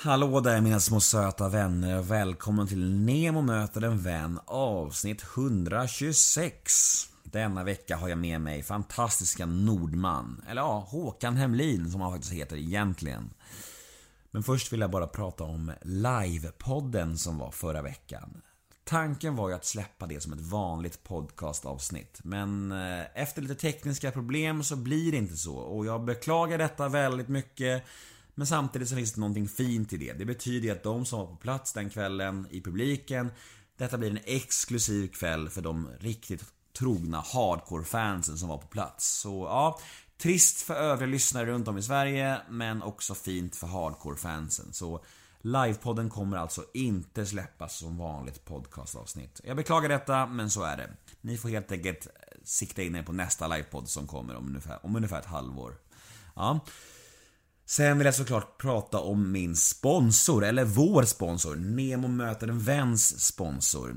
Hallå där mina små söta vänner och välkommen till Nemo möter en vän avsnitt 126. Denna vecka har jag med mig fantastiska Nordman, eller ja, Håkan Hemlin som han faktiskt heter egentligen. Men först vill jag bara prata om livepodden som var förra veckan. Tanken var ju att släppa det som ett vanligt podcastavsnitt. Men eh, efter lite tekniska problem så blir det inte så. Och jag beklagar detta väldigt mycket. Men samtidigt så finns det någonting fint i det. Det betyder ju att de som var på plats den kvällen i publiken Detta blir en exklusiv kväll för de riktigt trogna hardcore-fansen som var på plats. Så ja, trist för övriga lyssnare runt om i Sverige men också fint för hardcore-fansen. Så Livepodden kommer alltså inte släppas som vanligt podcastavsnitt. Jag beklagar detta, men så är det. Ni får helt enkelt sikta in er på nästa livepodd som kommer om ungefär, om ungefär ett halvår. Ja. Sen vill jag såklart prata om min sponsor, eller vår sponsor, Nemo möter en väns sponsor.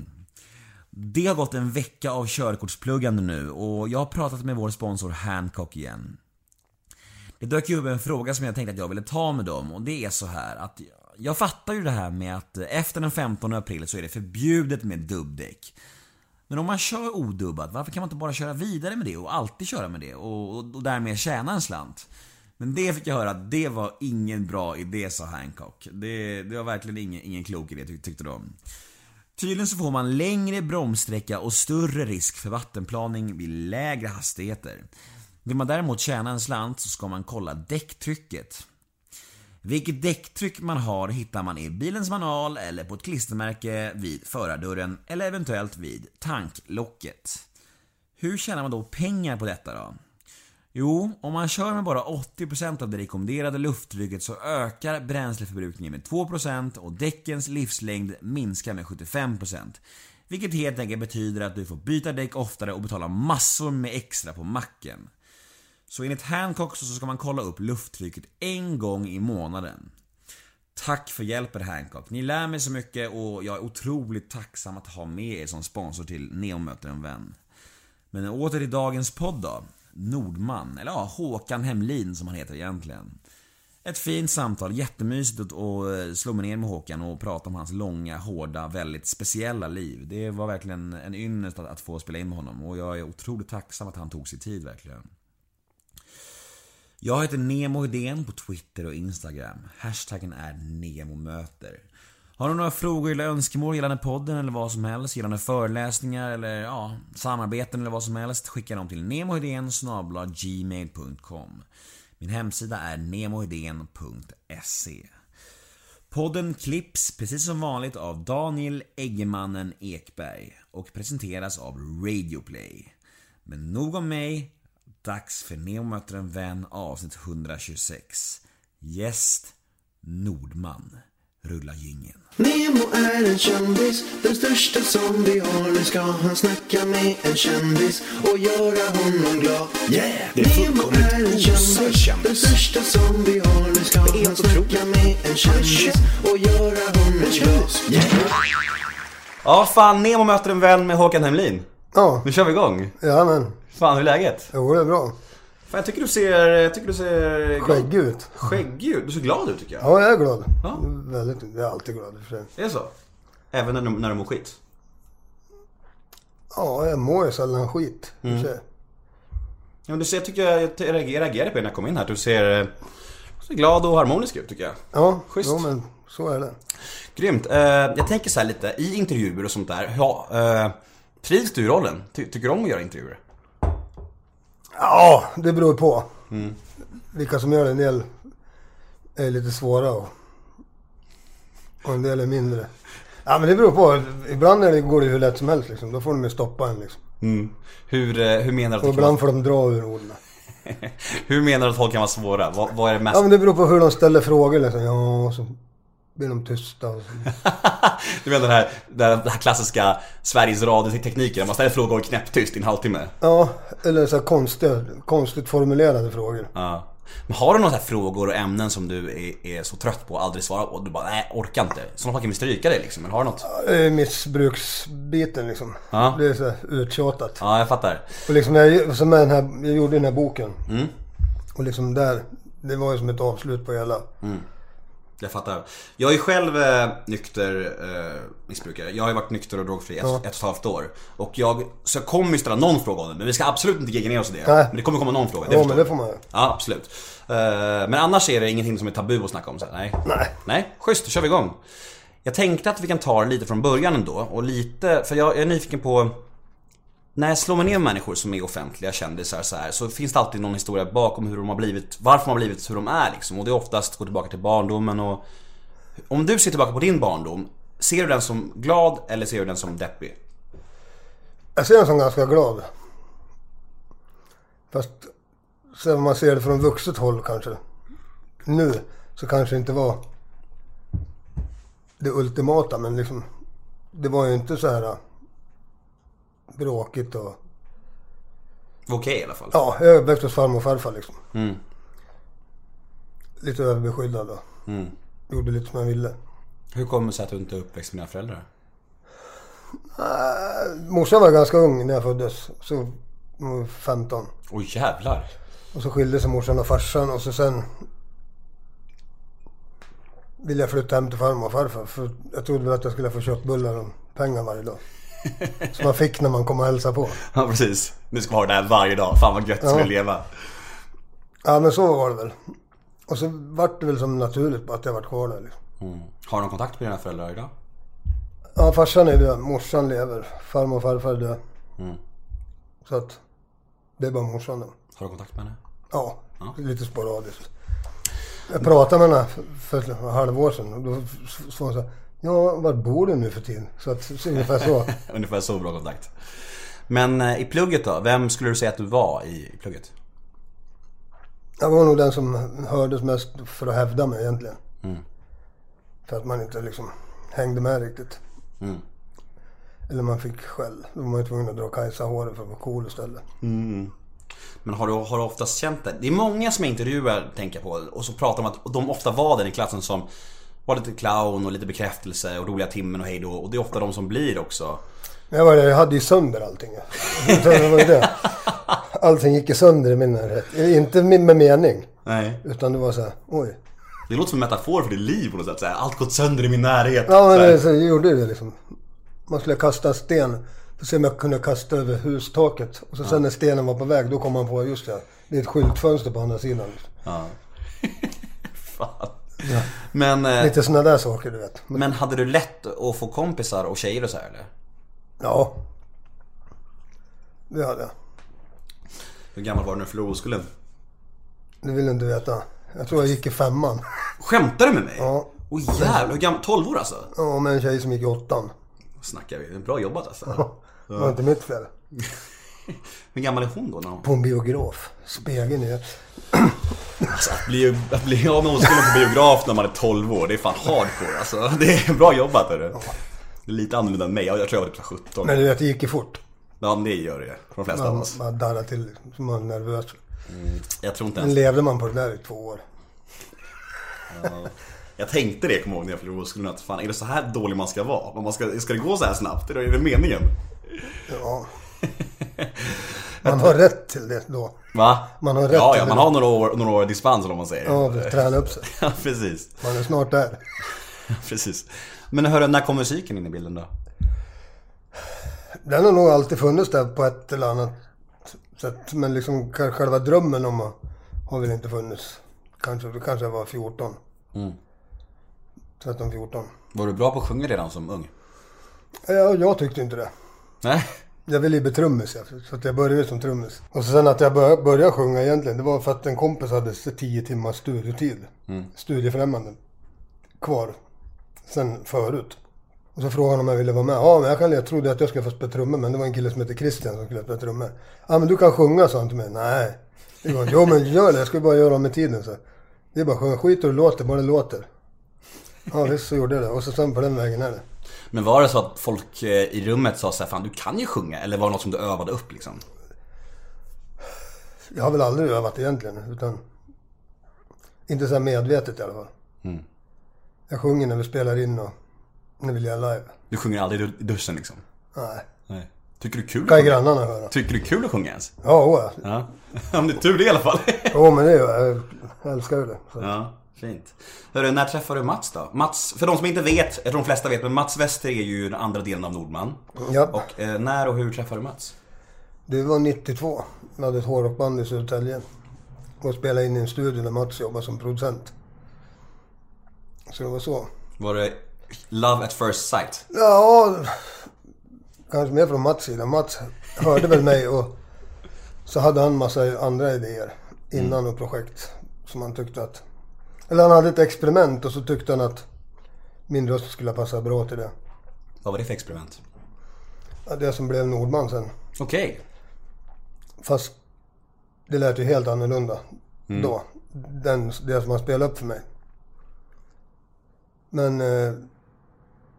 Det har gått en vecka av körkortspluggande nu och jag har pratat med vår sponsor Hancock igen. Det dök ju upp en fråga som jag tänkte att jag ville ta med dem och det är så här att jag fattar ju det här med att efter den 15 april så är det förbjudet med dubbdäck. Men om man kör odubbat, varför kan man inte bara köra vidare med det och alltid köra med det och, och, och därmed tjäna en slant? Men det fick jag höra att det var ingen bra idé, sa Hancock. Det, det var verkligen ingen, ingen klok idé, tyckte de. Tydligen så får man längre bromssträcka och större risk för vattenplaning vid lägre hastigheter. Vill man däremot tjäna en slant så ska man kolla däcktrycket. Vilket däcktryck man har hittar man i bilens manual eller på ett klistermärke vid förardörren eller eventuellt vid tanklocket. Hur tjänar man då pengar på detta då? Jo, om man kör med bara 80% av det rekommenderade lufttrycket så ökar bränsleförbrukningen med 2% och däckens livslängd minskar med 75%. Vilket helt enkelt betyder att du får byta däck oftare och betala massor med extra på macken. Så enligt Hancock så ska man kolla upp lufttrycket en gång i månaden. Tack för hjälpen Hancock. Ni lär mig så mycket och jag är otroligt tacksam att ha med er som sponsor till Neo möter en vän. Men åter till dagens podd då. Nordman, eller ja, Håkan Hemlin som han heter egentligen. Ett fint samtal, jättemysigt att eh, slå mig ner med Håkan och prata om hans långa, hårda, väldigt speciella liv. Det var verkligen en ynnest att få spela in med honom och jag är otroligt tacksam att han tog sig tid verkligen. Jag heter Nemo Idén på Twitter och Instagram. Hashtaggen är NEMOMÖTER. Har du några frågor eller önskemål gällande podden eller vad som helst, gällande föreläsningar eller ja, samarbeten eller vad som helst, skicka dem till nemohedén gmail.com Min hemsida är nemohedén.se Podden klipps precis som vanligt av Daniel Eggemannen Ekberg och presenteras av Radioplay. Men nog om mig, dags för Nemo möter en vän avsnitt 126. Gäst Nordman. Rulla jingeln. Nemo är en kändis, den största som vi har. Nu ska han snacka med en kändis och göra honom glad. Yeah! Det är Nemo är en kändis, den största som vi har. Nu ska han snacka med en kändis och göra honom glad. Yeah! Ja, fan Nemo möter en vän med Håkan Hemlin. Ja, Nu kör vi igång. ja men. Fan, hur är läget? Jo, det är bra. Fan, jag tycker du ser... Jag tycker du ser... Skäggig ut. Skäggig ut. Du ser glad ut tycker jag. Ja, jag är glad. Ja. Väldigt, jag är alltid glad för sig. Är det så? Även när, du- när du mår skit? Ja, jag mår ju sällan skit. i och Mm. för sig. Ja, men du ser, jag tycker jag, jag reagerade på det när jag kom in här. Du ser, eh, du ser glad och harmonisk ut tycker jag. Ja, Schysst. jo, men så är det. Grymt. Eh, jag tänker så här lite, i intervjuer och sånt där. Ja, eh, trivs du i rollen? Ty, tycker du om att göra intervjuer? Ja, det beror på. Mm. Vilka som gör det. En del är lite svåra och, och en del är mindre. Ja, men det beror på. Ibland är det, går det hur lätt som helst liksom. Då får de ju stoppa en liksom. Hur, eh, hur menar du Och att kan ibland får de dra ur orden. Hur menar du att folk kan vara svåra? Vad, vad är det mest? Ja, men det beror på hur de ställer frågor liksom. Ja, så blir de tysta och så. Du menar den här, den här klassiska Sveriges Radio-tekniken, man ställer frågor knäpptyst i en halvtimme? Ja, eller så här konstiga, konstigt formulerade frågor. Ja. Men har du några frågor och ämnen som du är, är så trött på och aldrig svarar på? Du bara, nej, orkar inte. Sådana fall kan vi stryka dig liksom. Men har du något? Är missbruksbiten liksom. Ja. Det är så uttjatat. Ja, jag fattar. Och liksom jag, som med den här, jag gjorde den här boken. Mm. Och liksom där, det var ju som ett avslut på hela. Jag fattar. Jag är själv eh, nykter eh, missbrukare. Jag har ju varit nykter och drogfri ett, ett och ett halvt år. Och jag, så jag kommer ju ställa någon fråga om det. Men vi ska absolut inte gegga ner oss i det. Nej. Men det kommer komma någon fråga. Jo, förstår men det får man. Ja, absolut. Eh, men annars är det ingenting som är tabu att snacka om. Så här, nej. Nej. Nej, schysst. Då kör vi igång. Jag tänkte att vi kan ta det lite från början ändå. Och lite, för jag är nyfiken på när jag slår mig ner med människor som är offentliga kändisar så, här, så finns det alltid någon historia bakom hur de har blivit, varför de har blivit hur de är liksom. Och det är oftast går tillbaka till barndomen och... Om du ser tillbaka på din barndom, ser du den som glad eller ser du den som deppig? Jag ser den som ganska glad. Fast sen om man ser det från vuxet håll kanske. Nu så kanske det inte var det ultimata men liksom. Det var ju inte så här bråkigt och... Okej i alla fall. Ja, jag är uppväxt hos farmor och farfar liksom. Mm. Lite överbeskyddad och Mm. gjorde lite som jag ville. Hur kommer det sig att du inte är uppväxt med dina föräldrar? Morsan var ganska ung när jag föddes. Så hon var 15. Oj jävlar. Och så skilde sig morsan och farsan och så sen ville jag flytta hem till farmor och farfar. För jag trodde väl att jag skulle få köttbullar och pengar varje dag. Som man fick när man kom och hälsade på. Ja precis. Nu ska vi ha det här varje dag. Fan vad gött det skulle leva. Ja men så var det väl. Och så vart det väl som naturligt att jag vart kvar där liksom. Mm. Har du någon kontakt med dina föräldrar idag? Ja farsan är död, morsan lever. Farmor och farfar är död. Mm. Så att det är bara morsan då. Har du kontakt med henne? Ja, lite sporadiskt. Jag pratade med henne för ett halvår sedan och då sa hon så här, Ja, var bor du nu för tiden? Så att, så ungefär så. Ungefär så bra kontakt. Men eh, i plugget då? Vem skulle du säga att du var i i plugget? Jag var nog den som hördes mest för att hävda mig egentligen. För att man inte liksom hängde med riktigt. Mm. Eller man fick skäll. Då var man ju tvungen att dra Kajsa håret för att vara cool istället. Men har du, har du oftast känt det? Det är många som jag intervjuar, tänker på, och så pratar om att de ofta var den i klassen som var lite clown och lite bekräftelse och roliga timmen och hej då. Och det är ofta de som blir också. Jag, var, jag hade ju sönder allting. Allting gick ju sönder i min närhet. Inte med mening. Nej. Utan det var så här, oj. Det låter som en metafor för ditt liv på något sätt. Så här, Allt gått sönder i min närhet. Ja men det, så gjorde det liksom. Man skulle kasta en sten. För att se om jag kunde kasta över hustaket. Och så sen när stenen var på väg då kom man på, just det. Det är ett skyltfönster på andra sidan. Ja. Fan. Men, eh, Lite sådana där saker du vet. Men, men hade du lätt att få kompisar och tjejer och så här eller? ja. Det hade jag. Hur gammal var du när du förlorade oskulden? Det vill du inte veta. Jag tror jag gick i femman. Skämtar du med mig? Ja. Oj jävlar, hur gammal? 12 år alltså? Ja, med en tjej som gick i åttan. Snackar vi. Bra jobbat alltså. Det var inte mitt fel. Hur gammal är hon då? När hon... På en biograf. Spegeln är... Alltså, att, bli, att bli av med oskulden på biograf när man är 12 år, det är fan hardcore alltså. Det är bra jobbat hörru. Det är lite annorlunda än mig, jag, tror jag var typ 17. Men du vet, det gick ju fort. Ja men det gör det för de flesta av Man, oss. man darrade till man var nervös. Jag tror inte Men ens... levde man på det där i två år. Jag tänkte det, kommer ihåg när jag förlorade oskulden, att fan är det så här dålig man ska vara? Man ska, ska det gå så här snabbt? Är det, är det meningen? Ja. Man har rätt till det då. Va? Man har rätt Ja, ja, det. man har några år, några år dispens om man säger. Ja, träna upp sig. Ja, precis. Man är snart där. precis. Men hörru, när kom musiken in i bilden då? Den har nog alltid funnits där på ett eller annat sätt. Men liksom själva drömmen om att har väl inte funnits. Kanske, det kanske jag var 14. Mm. 13, 14. Var du bra på att sjunga redan som ung? Ja, jag tyckte inte det. Nej? Jag ville ju bli trummis, så att jag började som trummis. Och sen att jag bör- började sjunga egentligen, det var för att en kompis hade så 10 timmars studietid. Studiefrämmande. Kvar. Sen förut. Och så frågade han om jag ville vara med. Ja, men jag, kan, jag trodde att jag skulle få spela trummor, men det var en kille som hette Christian som skulle spela trummor. Ja, men du kan sjunga, sa han till mig. Nej. Det var, jo, men gör det. Jag ska bara göra av med tiden, så. Det är bara att sjunga. Skit och låter, bara det låter. Ja, visst så gjorde jag det. Och så sen på den vägen är det. Men var det så att folk eh, i rummet sa såhär, fan du kan ju sjunga? Eller var det något som du övade upp liksom? Jag har väl aldrig övat egentligen, utan... Inte så här medvetet i alla fall. Mm. Jag sjunger när vi spelar in och när vi lirar live. Du sjunger aldrig i duschen liksom? Nej. Nej. Tycker du kul att ju sjunga? grannarna höra. Tycker du kul att sjunga ens? Ja, åh, ja. Ja. Om det är tur det i alla fall. Jo, men det är ju, jag älskar ju det. Så. ja. Fint. Hörru, när träffade du Mats då? Mats, för de som inte vet, jag tror de flesta vet, men Mats Wester är ju den andra delen av Nordman. Ja, Och eh, när och hur träffade du Mats? det var 92. Jag hade ett hårdrockband i Södertälje. Och spelade in i en studio där Mats jobbade som producent. Så det var så. Var det Love at first sight? Ja, kanske mer från Mats sida. Mats hörde väl mig och så hade han massa andra idéer innan och projekt som han tyckte att... Eller han hade ett experiment och så tyckte han att min röst skulle passa bra till det. Vad var det för experiment? Ja, Det som blev Nordman sen. Okej. Fast det lät ju helt annorlunda då. Den, det som han spelade upp för mig. Men eh,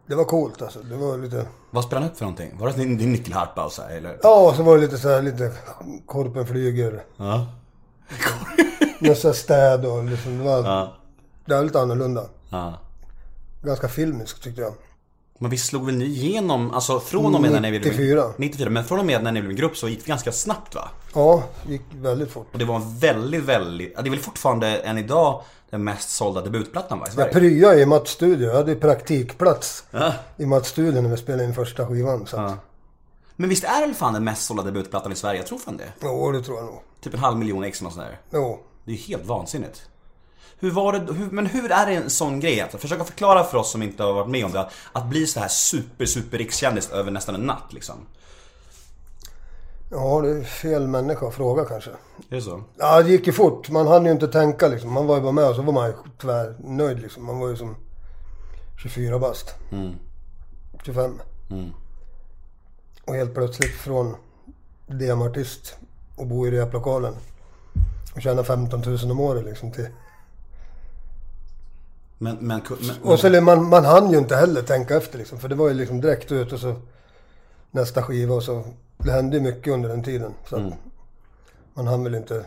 det var coolt alltså. Det var lite... Vad spelade han upp för någonting? Var det din, din nyckelharpa och så här, eller? Ja, och så var det lite så här, lite Korpen flyger. Ja. Med så städ och liksom, det var, Ja. det var lite annorlunda. ja. Ganska filmiskt tyckte jag. Men vi slog väl ni igenom, alltså från och med när ni blev... 94. 94. Men från och med när ni blev en grupp så gick det ganska snabbt va? Ja, gick väldigt fort. Och det var en väldigt, väldigt, det är väl fortfarande än idag den mest sålda debutplattan va, i Jag Sverige? pryade i Mats studio. Jag hade praktikplats Ja. i Mats studio när vi spelade in första skivan. Så Ja. Men visst är det fan den mest sålda debutplattan i Sverige? Jag tror fan det. Jo, det tror jag nog. Typ en halv miljon ex eller nåt sånt där. Jo. Det är helt vansinnigt. Hur var det, hur, men hur är det en sån grej att försöka förklara för oss som inte har varit med om det, att bli så här super, super rikskändis över nästan en natt liksom? Ja, det är fel människa att fråga kanske. Är det så? Ja, det gick ju fort. Man hann ju inte tänka liksom. Man var ju bara med och så var man ju tvärnöjd liksom. Man var ju som 24 bast. 25. Och helt plötsligt från DM-artist och bo i replokalen och tjäna 15 000 om året liksom till... Men, men, men, Och så man, man hann ju inte heller tänka efter liksom. För det var ju liksom direkt ut och så nästa skiva och så... Det hände ju mycket under den tiden. Så att man hann väl inte,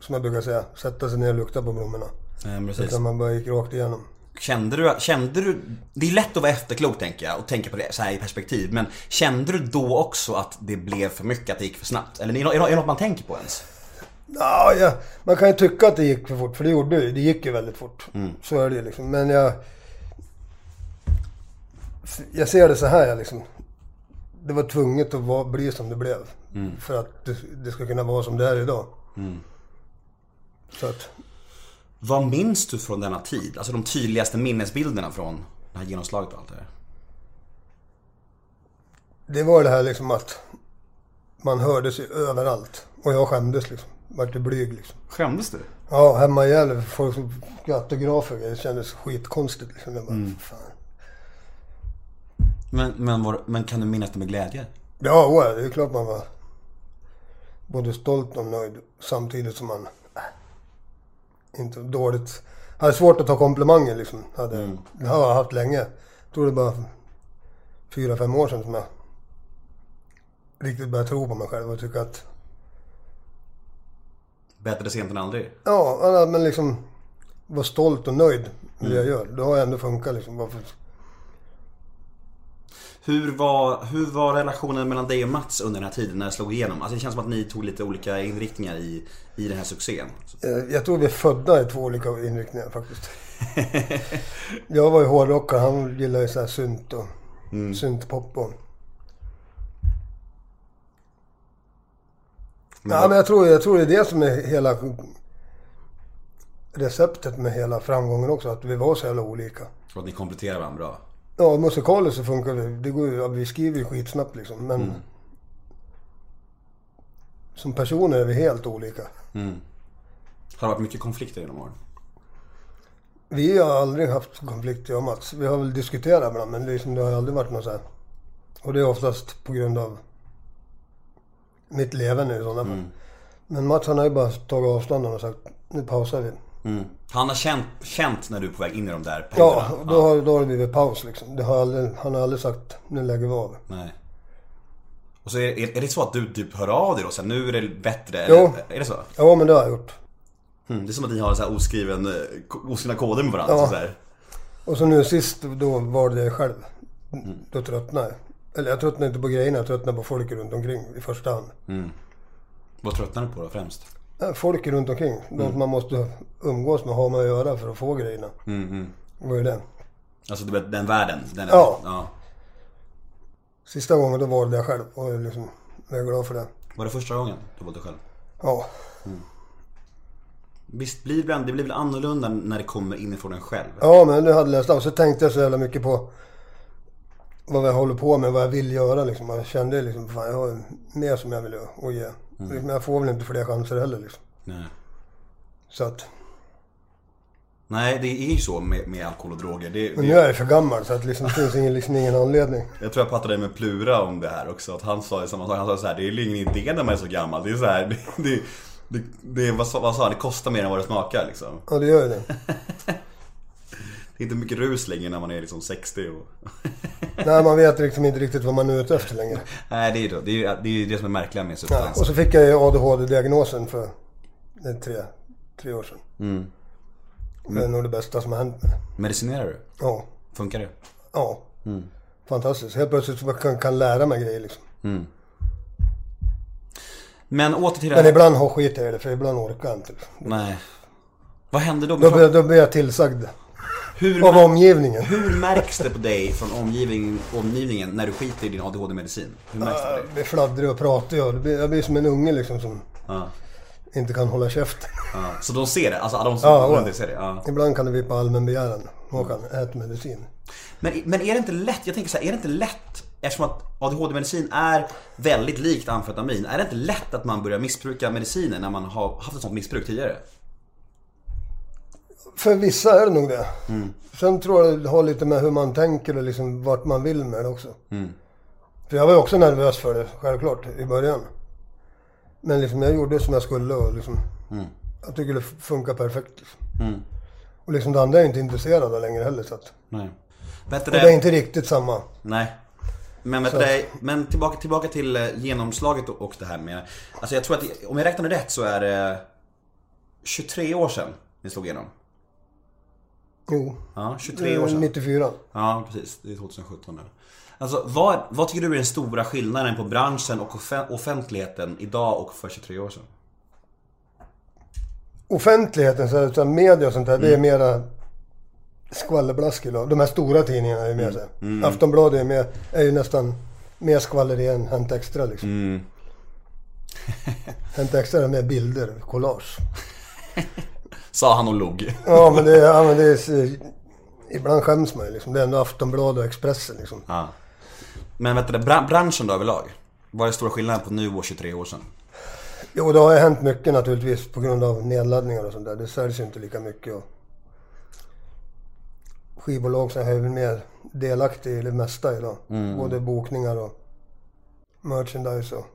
som jag brukar säga, sätta sig ner och lukta på blommorna. Nej, precis. Utan man bara gick rakt igenom. Kände du, kände du, det är lätt att vara efterklok tänker jag och tänka på det så här i perspektiv. Men kände du då också att det blev för mycket, att det gick för snabbt? Eller är det något man tänker på ens? Ja, ja, man kan ju tycka att det gick för fort, för det gjorde det. Det gick ju väldigt fort. Så är det ju liksom. Men jag... Jag ser det så här, jag liksom. Det var tvunget att vara, bli som det blev. För att det, det ska kunna vara som det är idag. Så att... Vad minns du från denna tid? Alltså de tydligaste minnesbilderna från det här genomslaget och allt det här? Det var det här liksom att man hörde sig överallt. Och jag skämdes liksom. Vart ju blyg liksom. Skämdes du? Ja, hemma i Gävle, folk som autografer. Det kändes skitkonstigt liksom. Jag bara, fan. Men, men, var, men kan du minnas det med glädje? Ja, oja, det är klart man var både stolt och nöjd samtidigt som man äh, inte dåligt. Hade svårt att ta komplimanger liksom. Hade, Det har jag haft länge. Jag tror det bara fyra, fem år sedan som jag riktigt började tro på mig själv och tycka att Bättre sent än aldrig? ja, men liksom vara stolt och nöjd med det jag gör. Det har ändå funkat liksom. Varför? Hur var, hur var relationen mellan dig och Mats under den här tiden när det slog igenom? Alltså det känns som att ni tog lite olika inriktningar i, i den här succén. Eh, Jag tror vi är födda i två olika inriktningar faktiskt. jag var ju hårdrockare, han gillade ju så här synt och syntpop och... ja, men jag tror, jag tror det är det som är hela receptet med hela framgången också. Att vi var så jävla olika. Och att ni kompletterar varandra bra. Ja, musikaliskt så funkar det. det går ju, vi skriver ju skitsnabbt liksom. Men... Som personer är vi helt olika. Har det varit mycket konflikter genom åren? Vi har aldrig haft konflikt jag och Mats. Vi har väl diskuterat ibland men liksom, det har aldrig varit något så här. Och det är oftast på grund av mitt levande i sådana fall. Men Mats han har ju bara tagit avstånd och sagt nu pausar vi. Han har känt, känt när du är på väg in i de där perioderna? Ja, då har, då har det blivit paus liksom. Det har aldrig, han har aldrig sagt nu lägger vi av. Nej. Och så är, är det så att du typ hör av dig då? Så här, nu är det bättre? Jo. Är det så? Ja men det har jag gjort. Mm, det är som att ni har så här oskriven, eh, oskrivna koder med varandra. Ja. Så. Och så nu sist då var det jag själv. Då tröttnade jag. Eller jag tröttnade inte på grejerna, jag tröttnade på folk runt omkring i första hand. Vad tröttnar du på då främst? eh, folk runt omkring. De som man måste umgås med, ha med att göra för att få grejerna. Mm, Det var ju det. Alltså den världen. Den Ja. ja. Sista gången då valde jag själv och jag liksom, jag är glad för det. Var det första gången du valde själv? Ja, Visst blir det, det blir väl annorlunda när det kommer inifrån en själv? ja men det hade läst av. Så tänkte jag så jävla mycket på vad jag håller på med, vad jag vill göra liksom. Jag kände liksom, fan jag har mer som jag vill göra och ge. Liksom, jag får väl inte fler chanser heller liksom. Nej. Så att, Nej, det är ju så med, med alkohol och droger. Det, men det, nu är jag för gammal så att liksom, det finns ingen, liksom ingen anledning. Jag tror jag pratade med Plura om det här också, att han sa samma sak. Han sa så här, det är ju ingen idé när man är så gammal. Det är så här, det, det, det, vad, vad sa han? Det kostar mer än vad det smakar liksom. Ja det gör ju det. Det är inte mycket rus längre när man är liksom 60 och... Nej man vet liksom inte riktigt vad man är ute efter längre. Nej, det är ju det. Det är det, är det som är märkliga med Ja, substanser. och så fick jag ju ADHD-diagnosen för tre, tre år sedan. Mm. Det är nog det bästa som har hänt mig. Medicinerar du? Ja, Funkar det? ja. Mm. Fantastiskt. Helt plötsligt så kan, kan lära mig grejer liksom. Men åter till det Men här. ibland har skit jag i det för ibland orkar jag inte. Nej. Vad händer då? Då blir jag tillsagd Hur, av omgivningen. hur märks det på dig från omgivningen, omgivningen när du skiter i din ADHD-medicin? Hur märks det på Jag blir fladdrig och pratar jag. Det blir- Jag blir som en unge liksom som Ja, inte kan hålla käften. ja. Så de ser det? Alltså de som Ja, ja. ser det? Ja. Ibland kan det bli på allmän begäran. Håkan, ät medicin. Men, men är det inte lätt, jag tänker så här, är det inte lätt Eftersom att ADHD-medicin är väldigt likt amfetamin, är det inte lätt att man börjar missbruka mediciner när man har haft ett sånt missbruk tidigare? För vissa är det nog det. Sen tror jag det har lite med hur man tänker och liksom vart man vill med det också. För jag var ju också nervös för det, självklart, i början. Men liksom jag gjorde som jag skulle och liksom... Jag tycker det funkar perfekt. Liksom. Och liksom det andra är jag inte intresserad av längre heller så att... Nej. Och det är inte riktigt samma. Nej. Men, vet det, men tillbaka, tillbaka till eh, genomslaget och, det här med... Alltså jag tror att, om jag räknar rätt så är det 23 år sedan ni slog igenom. Jo. Ja, 23 år sedan. 94. Ja, precis. Det är 2017 nu. Alltså, vad, vad tycker du är den stora skillnaden på branschen och offen- offentligheten idag och för 23 år sedan? Offentligheten, så här, media och sånt där, det är mera skvallerblask idag. De här stora tidningarna är med sig. Aftonbladet är, med, är ju nästan mer skvaller än Hänt Extra liksom. Hänt Extra är med bilder, collage. Sa han och log. Ja men det, ja, men det är... Ibland skäms man ju liksom. Det är ändå Aftonbladet och Expressen liksom. Ja. Men vet du, bra- branschen då överlag? Vad är stora skillnaden på nu och 23 år sedan? Jo, det har ju hänt mycket naturligtvis på grund av nedladdningar och sånt där. Det säljs ju inte lika mycket. Och skivbolag så är väl mer delaktiga i det mesta idag. Både bokningar och merchandise och...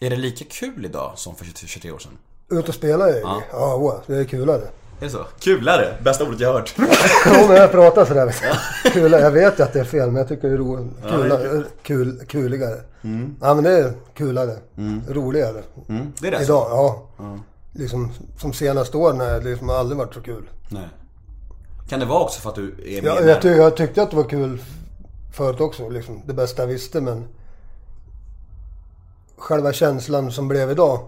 Är det lika kul idag som för 23 år sedan? Ut och spela är ja. ja, wow, det är kulare. Är det så? Kulare! Bästa ordet jag hört. Ja, men jag pratar sådär. Kulare. Jag vet ju att det är fel, men jag tycker det är ro... Kula, kul, kuligare. Ja, men det är kulare. Roligare. Mm, det är det Idag, ja. Liksom som senaste åren har det liksom aldrig varit så kul. Nej. Kan det vara också för att du är Ja, med jag, ty jag tyckte att det var kul förut också, liksom det bästa jag visste men själva känslan som blev idag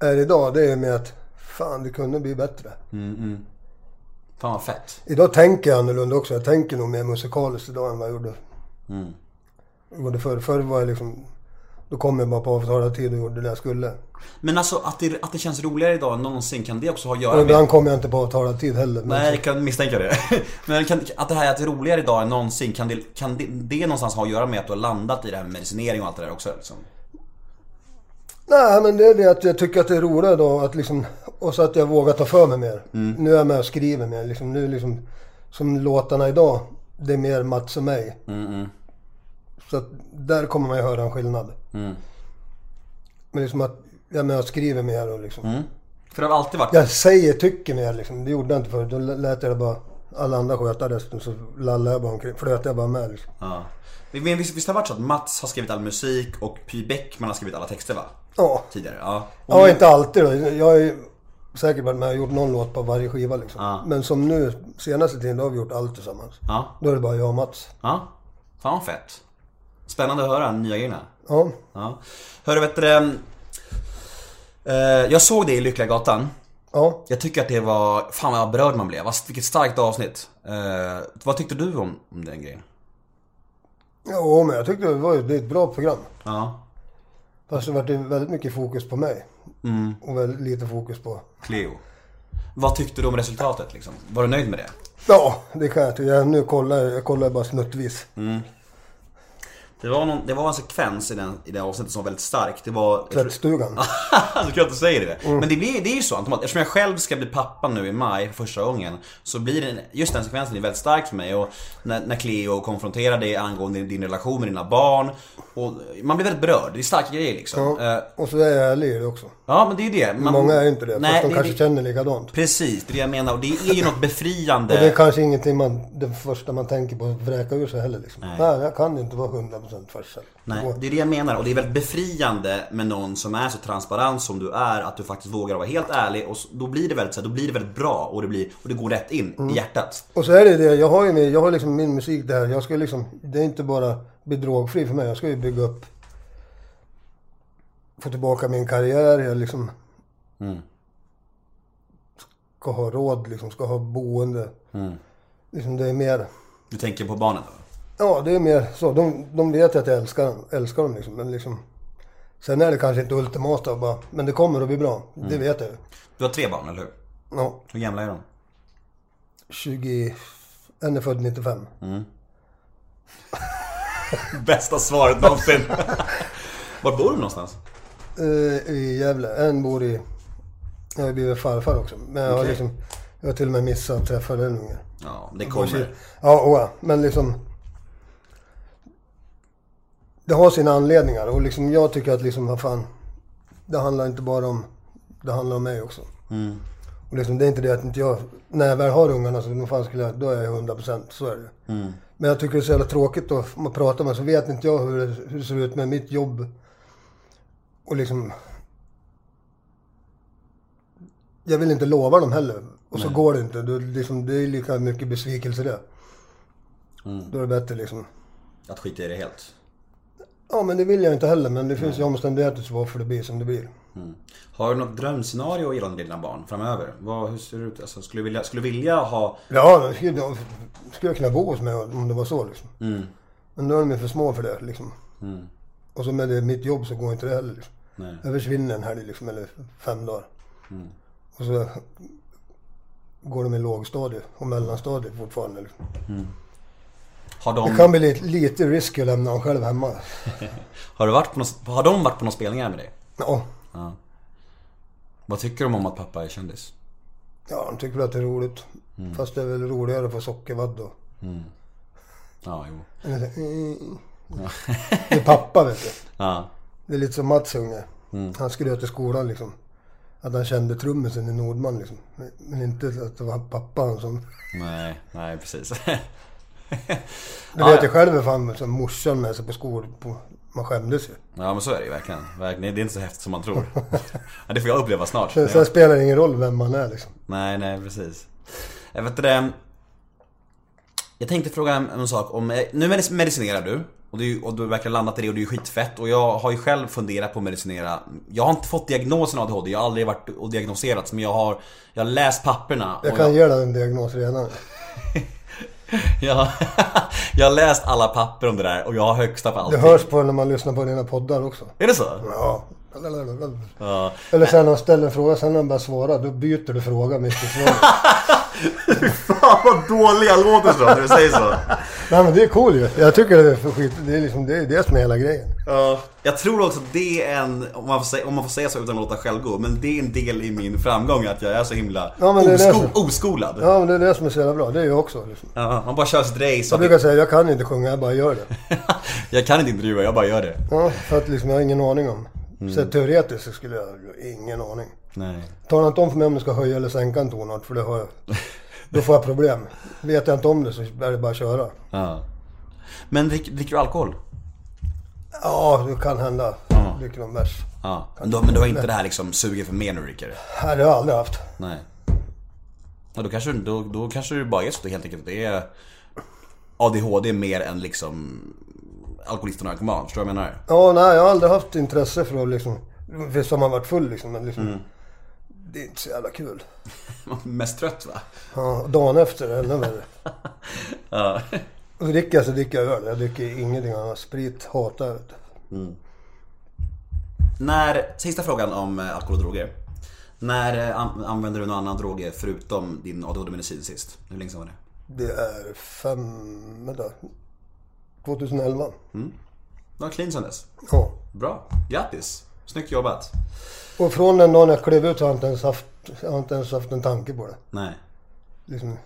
är idag, det är med att fan det kunde bli bättre. Fan vad fett. Idag tänker jag annorlunda också. Jag tänker nog mer musikaliskt idag än vad jag gjorde. Jag gjorde förr. Förr var jag liksom, då kom jag bara på avtalad tid och gjorde det jag skulle. Men alltså att det, att det känns roligare idag än någonsin, kan det också ha att göra med... ibland kom jag inte på avtalad tid heller. Men Nej, jag kan misstänka det. Men kan, att det här att det är roligare idag än någonsin, kan det, kan det, det någonstans ha att göra med att du har landat i det här med medicinering och allt det där också? Liksom? Nej, men det är det att jag tycker att det är roligare då att liksom, och så att jag vågar ta för mig mer. Nu är jag med och skriver mer. Liksom, nu liksom, som låtarna idag, det är mer Mats och mig. Så att där kommer man ju höra en skillnad. Men liksom att jag är med och skriver mer och liksom. För det har alltid varit... Jag säger tycker mer liksom. Det gjorde jag inte förut. Då lät jag det bara alla andra sköta resten så lallade jag bara omkring. Flöt jag bara med liksom. Ja. Men visst, visst har det varit så att Mats har skrivit all musik och Py Bäckman har skrivit alla texter va? Ja. Tidigare? Ja. Och Ja, inte alltid då. Jag har ju säkert varit med och gjort någon låt på varje skiva liksom. Ja. Men som nu, senaste tiden, då har vi gjort allt tillsammans. Ja. Då är det bara jag och Mats. Ja. Fan vad fett. Spännande att höra nya grejerna. Ja. Ja. Hörru vet du, det, Eh, jag såg det i Lyckliga Gatan. Ja. Jag tycker att det var, fan vad berörd man blev. Vilket starkt avsnitt. Eh, vad tyckte du om, om den grejen? Jo, men jag tyckte det var det är ett bra program. Ja. Fast det var väldigt mycket fokus på mig. Mm. Och väldigt lite fokus på... Cleo. Vad tyckte du om resultatet liksom? Var du nöjd med det? Ja, det kan jag tycka. Nu kollar jag, kollar bara snuttvis. Det var, någon, det var en sekvens i den, i det avsnittet som var väldigt stark. Det var... Tvättstugan. så kul att du säger det. Men det, blir, det är ju så automatiskt. Eftersom jag själv ska bli pappa nu i maj för första gången. Så blir det, just den sekvensen är väldigt stark för mig. Och när, när Cleo konfronterar dig angående din, din relation med dina barn. Och man blir väldigt berörd. Det är starka grejer liksom. Ja, Ja. Och så är jag ärlig det också. ja men det är ju det. Man, Många är inte det. Nej, fast de det, kanske det, känner likadant. Precis, det är det jag menar. Och det är ju något befriande. Och det är kanske ingenting man, det första man tänker på att vräka ur sig heller liksom. Nej. Nej, jag kan ju inte vara 100% farsa. Nej, det är det jag menar och det är väldigt befriande med någon som är så transparent som du är att du faktiskt vågar vara helt ärlig och då blir det väldigt, så här, då blir det väldigt bra och det, blir, och det går rätt in Mm. i hjärtat. Och så är det det, jag har ju jag har liksom min musik där. Jag ska liksom, det är inte bara bli drogfri för mig. Jag ska ju bygga upp, få tillbaka min karriär. Jag liksom Mm. ska ha råd, liksom ska ha boende. Mm. Liksom det är mer, Du tänker på barnen då? Ja det är mer så. De, de vet att jag älskar, älskar dem liksom. Men liksom, sen är det kanske inte ultimata bara, men det kommer att bli bra. Det Mm. vet jag ju. Du har tre barn, eller hur? Ja, Hur gamla är de? 20, en är född 95. Bästa svaret någonsin! Var bor du någonstans? Eh, I Gävle. En bor i... Jag har blivit farfar också. Men jag har Okej. liksom... Jag har till och med missat att träffa den ungen. Ja, det kommer. Ja, ja, men liksom... Det har sina anledningar och liksom jag tycker att liksom, vad fan. Det handlar inte bara om... Det handlar om mig också. Mm. Och liksom, det är inte det att inte jag... När jag väl har ungarna så fan skulle jag, då är jag 100%. Så är det. Mm. Men jag tycker det är så jävla tråkigt att man pratar med så vet inte jag hur det, hur det ser ut med mitt jobb. Och liksom... Jag vill inte lova dem heller. Och så går det inte. Det, är liksom, det är lika mycket besvikelse det. Då är det bättre liksom. Att skita i det helt. Ja men det vill jag inte heller. Men det finns ju omständigheter så varför det blir som det blir. Har du något drömscenario gällande dina barn framöver? Vad, hur ser det ut? Alltså, skulle, du vilja, skulle du vilja ha... Ja, då skulle, då skulle jag kunna bo hos mig om det var så liksom. Mm. Men nu är de ju för små för det liksom. Mm. Och så med det, mitt jobb så går inte det heller liksom. Nej. Jag försvinner en helg liksom, eller fem dagar. Mm. Och så går de i lågstadiet och mellanstadiet fortfarande. Liksom. Har de, Det kan bli lite, lite risky att lämna dem själv hemma. har, du varit på någon, har de varit på några spelningar med dig? Ja, Ja. Vad tycker de om att pappa är kändis? ja de tycker väl att det är roligt. Mm. Fast det är väl roligare att få sockervadd och... Ja, jo. mm. Det är pappa vet du. Ja. Det är lite som Mats unge. Mm. Han skröt till skolan liksom. Att han kände trummisen i Nordman liksom. Men inte att det var pappan som... Nej, nej precis. Du vet ju själv hur fan som morsan med sig på skor. På, man skämdes ju. Ja men så är det ju verkligen. verkligen. Det är inte så häftigt som man tror. Ja, det får jag uppleva snart. Sen, sen spelar det ingen roll vem man är liksom. Nej, nej precis. Jag vet det. Jag tänkte fråga en, sak om, eh, nu medic- medicinerar du. Och du, och du verkar landat i det och det är ju skitfett. Och jag har ju själv funderat på att medicinera. Jag har inte fått diagnosen ADHD, jag har aldrig varit och diagnoserats. Men jag har, jag har läst papperna. Jag kan ge dig en diagnos redan. jag, har- jag har läst alla papper om det där och jag har högsta på Det allting. hörs på när man lyssnar på dina poddar också. Är det så? Ja. Ja. Eller sen när han ställer en fråga, sen när han börjar svara, då byter du fråga mitt i svaret. Fan vad dålig jag låter så när du säger så. Nej men det är cool ju. Jag tycker det är skit. Det är liksom det, är det som är hela grejen. Ja, jag tror också att det är en, om man, får säga, om man får säga så utan att låta självgå, men det är en del i min framgång att jag är så himla Ja, men det är det som- oskolad. Ja. Ja men det är det som är så jävla bra. Det är jag också. Liksom. man bara kör sitt race. Jag brukar säga, jag kan inte sjunga, jag bara gör det. jag kan inte intervjua, jag bara gör det. Ja, för att liksom jag har ingen aning om. Mm. Så teoretiskt så skulle jag ingen aning. Nej. Tala inte om för mig om du ska höja eller sänka en tonart för det har jag. Då får jag problem. Vet jag inte om det så är det bara att köra. Ja. Men drick, dricker du alkohol? Ja, det kan hända. Ja. Dricker någon bärs. Ja. Men, då, men du har inte det här liksom suget för mer när du dricker? Nej, det har jag aldrig haft. Nej. Ja, då kanske, då, då kanske du bara är så helt enkelt. Det är ADHD mer än liksom alkoholist och narkoman. Förstår du vad jag menar? Ja, nej, jag har aldrig haft intresse för att liksom... Visst har man varit full liksom, men liksom, Mm. Det är inte så jävla kul. Mest trött va? Ja, dagen efter ännu värre. Ja. Och dricker jag så dricker jag öl. Jag dricker ingenting annat. Sprit hatar jag. du. När, sista frågan om eh, alkohol och droger. När eh, an, använder du någon annan droger förutom din ADHD-medicin sist? Hur länge sedan var det? Det är fem... Vänta. 2011. Du har clean sedan dess? Ja. Bra, grattis! Snyggt jobbat! Och från den dagen jag klev ut så har jag inte ens haft, jag har inte ens haft en tanke på det. Nej. Liksom,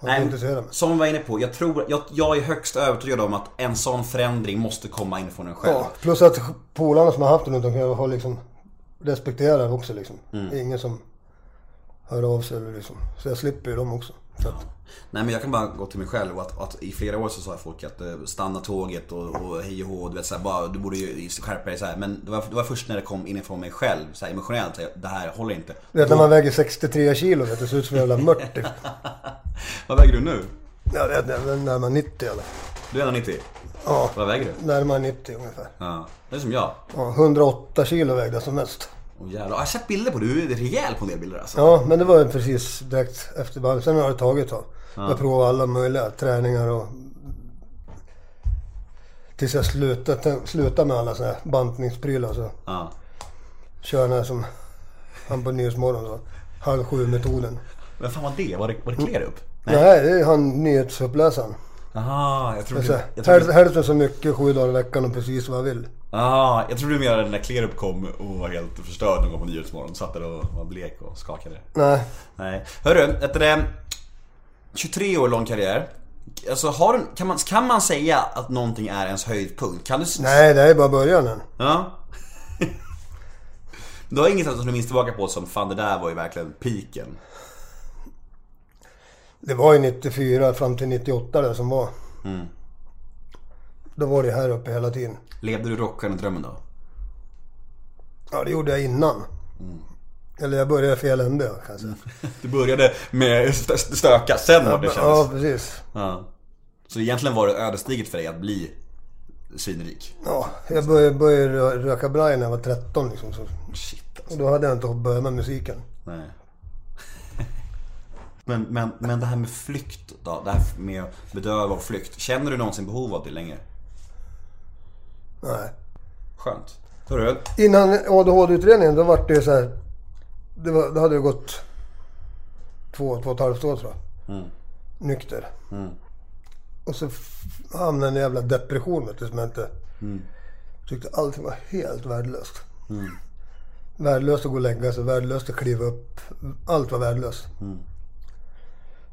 Nej, som vi var inne på, jag tror, jag, jag är högst övertygad om att en sån förändring måste komma inifrån en själv. Ja, plus att polarna som har haft det runt omkring har liksom respekterar det också liksom. Mm. Det är ingen som hör av sig eller liksom. Så jag slipper ju dem också. Så att, Nej men jag kan bara gå till mig själv och att, att i flera år så sa folk att eh, stanna tåget och, och hej och hå, du vet såhär, bara, du borde ju skärpa dig så här. Men det var, det var först när det kom inifrån mig själv, så här, emotionellt, så här, det här håller inte. du vet när man väger 63 kilo vet det ser ut som en jävla mört typ. Vad väger du nu? Ja, det är närmare 90 eller? Du är 1,90? Ja, Vad väger du? närmare 90 ungefär. Ja, det är som jag. Ja, 108 kilo vägde jag som mest. Jävlar, jag har sett bilder på du, du är rejäl på en del bilder alltså. Ja, men det var ju precis direkt efter bandet. Sen har det tagit ett tag. Jag provade alla möjliga träningar och... Tills jag slutade, slutade med alla såna här bantningsprylar så Ja. kör den här som han på Nyhetsmorgon så. Halv sju metoden. Vem fan var det? Var det, var det Klerup? Nej. det är han nyhetsuppläsaren. Jaha, jag trodde, Så, jag, här, jag, trodde, hälften så mycket sju dagar i veckan och precis vad jag vill. ah, jag trodde du menade när Klerup kom och var helt förstörd någon gång på Nyhetsmorgon. Satt där och var blek och skakade. Nej, Nej. Hörru, efter det 23 år lång karriär. Alltså har du, kan, man, kan man säga att någonting är ens höjdpunkt? Kan du... nej det är bara början än. Ja. du har inget som du minns tillbaka på som fan det där var ju verkligen piken. Det var ju 94 fram till 98 det som var. Då var det här uppe hela tiden. Levde du rockstjärnedrömmen då? Ja, det gjorde jag innan. Eller jag började fel ände kan jag säga. Du började med stö- stöka, sen var det Ja, kändes. precis. Ja. Så egentligen var det ödesdigert för dig att bli svinrik? Ja, jag började, började rö- röka braj när jag var 13 liksom. Så. Shit alltså. Och då hade jag inte börjat med musiken. Nej. Men, men, men det här med flykt då? Det här med att bedöva och flykt. Känner du någonsin behov av det längre? Nej. Skönt. Hörru, Innan ADHD-utredningen då var det ju så här. Det, var, det hade ju gått två, två och ett halvt år tror jag. Nykter. Och så hamnade jag i en jävla depression vet du, som jag inte... Tyckte allting var helt värdelöst. Värdelöst att gå och lägga sig, värdelöst att kliva upp. Allt var värdelöst.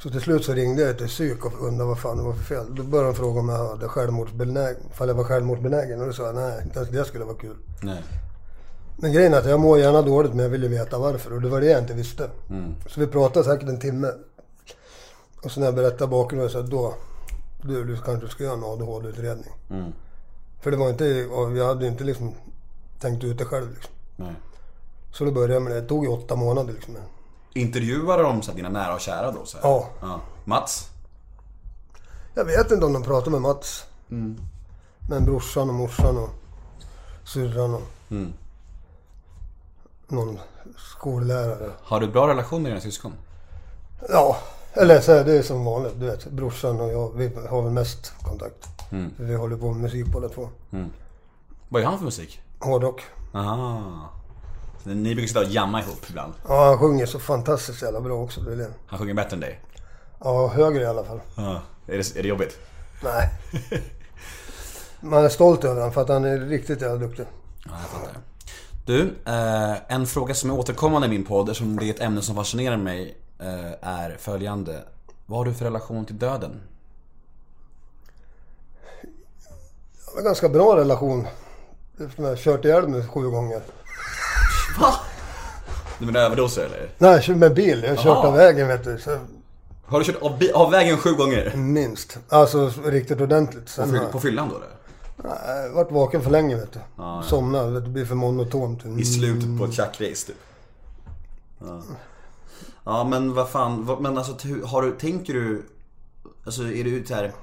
Så till slut så ringde jag till psyk och undrade vad fan det var för fel. Då började de fråga om jag hade självmordsbenägen, ifall jag var självmordsbenägen. Och då sa jag nej, ens det skulle vara kul. nej. Men grejen är att jag mår gärna dåligt men jag vill ju veta varför och det var det jag inte visste. Så vi pratade säkert en timme. Och så när jag berättade bakgrunden så då, du, du kanske ska göra en ADHD-utredning. För det var inte, jag hade inte liksom tänkt ut det själv liksom. nej. Så då började jag med det. Det tog ju åtta månader liksom. Intervjuade de så här, dina nära och kära då? Så här? Ja. ja. Mats? Jag vet inte om de pratade med Mats. Men brorsan och morsan och syrran och någon skollärare. Har du bra relation med dina syskon? Ja, eller så är det som vanligt. Du vet, brorsan och jag, vi har väl mest kontakt. För Vi håller på med musik båda två. Vad gör han för musik? Hårdrock. Aha. Ni brukar sitta och jamma ihop ibland? Ja, han sjunger så fantastiskt jävla bra också. Det. Han sjunger bättre än dig? Ja, högre i alla fall. Ja. Är det, är det jobbigt? Nej. Man är stolt över honom för att han är riktigt jävla duktig. Ja, jag fattar. Du, eh, en fråga som är återkommande i min podd, eftersom det är ett ämne som fascinerar mig, eh, är följande. Vad har du för relation till döden? Jag har en ganska bra relation. Eftersom jag har kört ihjäl mig sju gånger. Va? Du menar överdoser eller? Nej, jag kör med bil. Jag har kört Aha. av vägen vet du. Så Har du kört av, av vägen sju gånger? minst. Alltså riktigt ordentligt. På, Sen fyll, på fyllan då eller? jag jag varit vaken för länge vet du. ja. Somnat, vet du, det blir för monotont. I slutet på ett tjackrace typ? Ja. ja men vad fan, men alltså har du, tänker du, alltså är du så här, är du,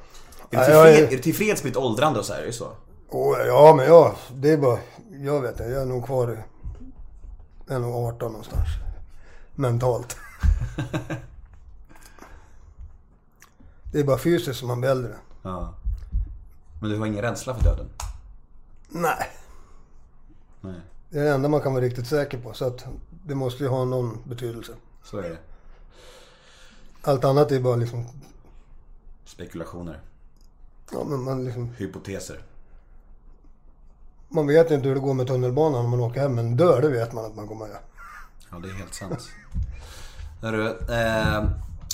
Ja, tillfred, jag är- är du tillfreds med ditt åldrande och så här, är det så? Åh, ja, men ja, det är bara... Jag vet inte, jag är nog kvar Jag är nog 18 någonstans. Mentalt. Det är bara fysiskt som man blir äldre. Ja. Men du har ingen rädsla för döden? Nej. Nej. Det är det enda man kan vara riktigt säker på. Så att det måste ju ha någon betydelse. Så är det. Allt annat är bara liksom... Spekulationer. Ja, men man liksom... Hypoteser. Man vet inte hur det går med tunnelbanan när man åker hem. Men dör, det vet man att man kommer göra. Ja, det är helt sant. Hörru, eh,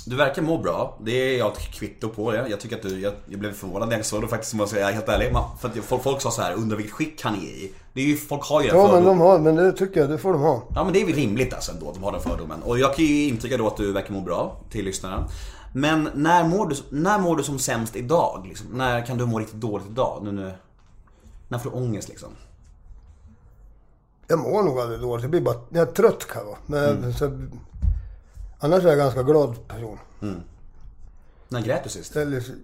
du verkar må bra. Det är jag ett kvitto på det. Jag tycker att du, jag, jag blev förvånad när jag såg det faktiskt, måste jag säga helt ärlig. Man- För att folk, folk sa så här, undrar vilket skick han är i. Det är ju, folk har ju den Ja, men de har... Men det tycker jag, det får de ha. Ja men det är väl rimligt alltså ändå att de har den fördomen. Och jag kan ju intyga då att du verkar må bra till lyssnarna. Men när mår du, när mår du som sämst idag? Liksom? När kan du må riktigt dåligt idag? Nu, nu, när får du ångest liksom? Jag mår nog aldrig dåligt. Jag blir bara... Jag är trött kan jag vara. Men så, annars är jag en ganska glad person. När grät du sist? Liksom,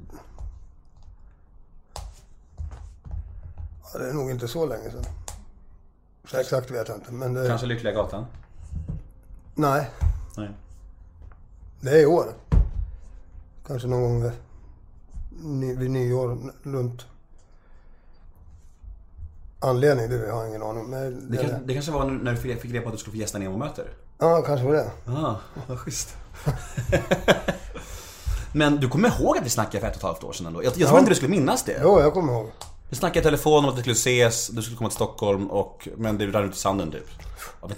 ja, det är nog inte så länge sedan. Så exakt vet jag inte. Men det, Kanske Lyckliga Gatan? nej, Nej. det är i år. Kanske någon gång vid nyår runt. Anledning, det har jag ingen aning om. Men Det, det, kan, det kanske var när du fick reda på att du skulle få gästa Nemo-möter? Ja, kanske var det. Ja, vad schysst. Men du kommer ihåg att vi snackade för ett och ett halvt år sedan ändå? Jag, jag tror Ja. inte du skulle minnas det. Jo, jag kommer ihåg. Vi snackade i telefon om att vi skulle ses, du skulle komma till Stockholm och, men det rann ut i sanden typ.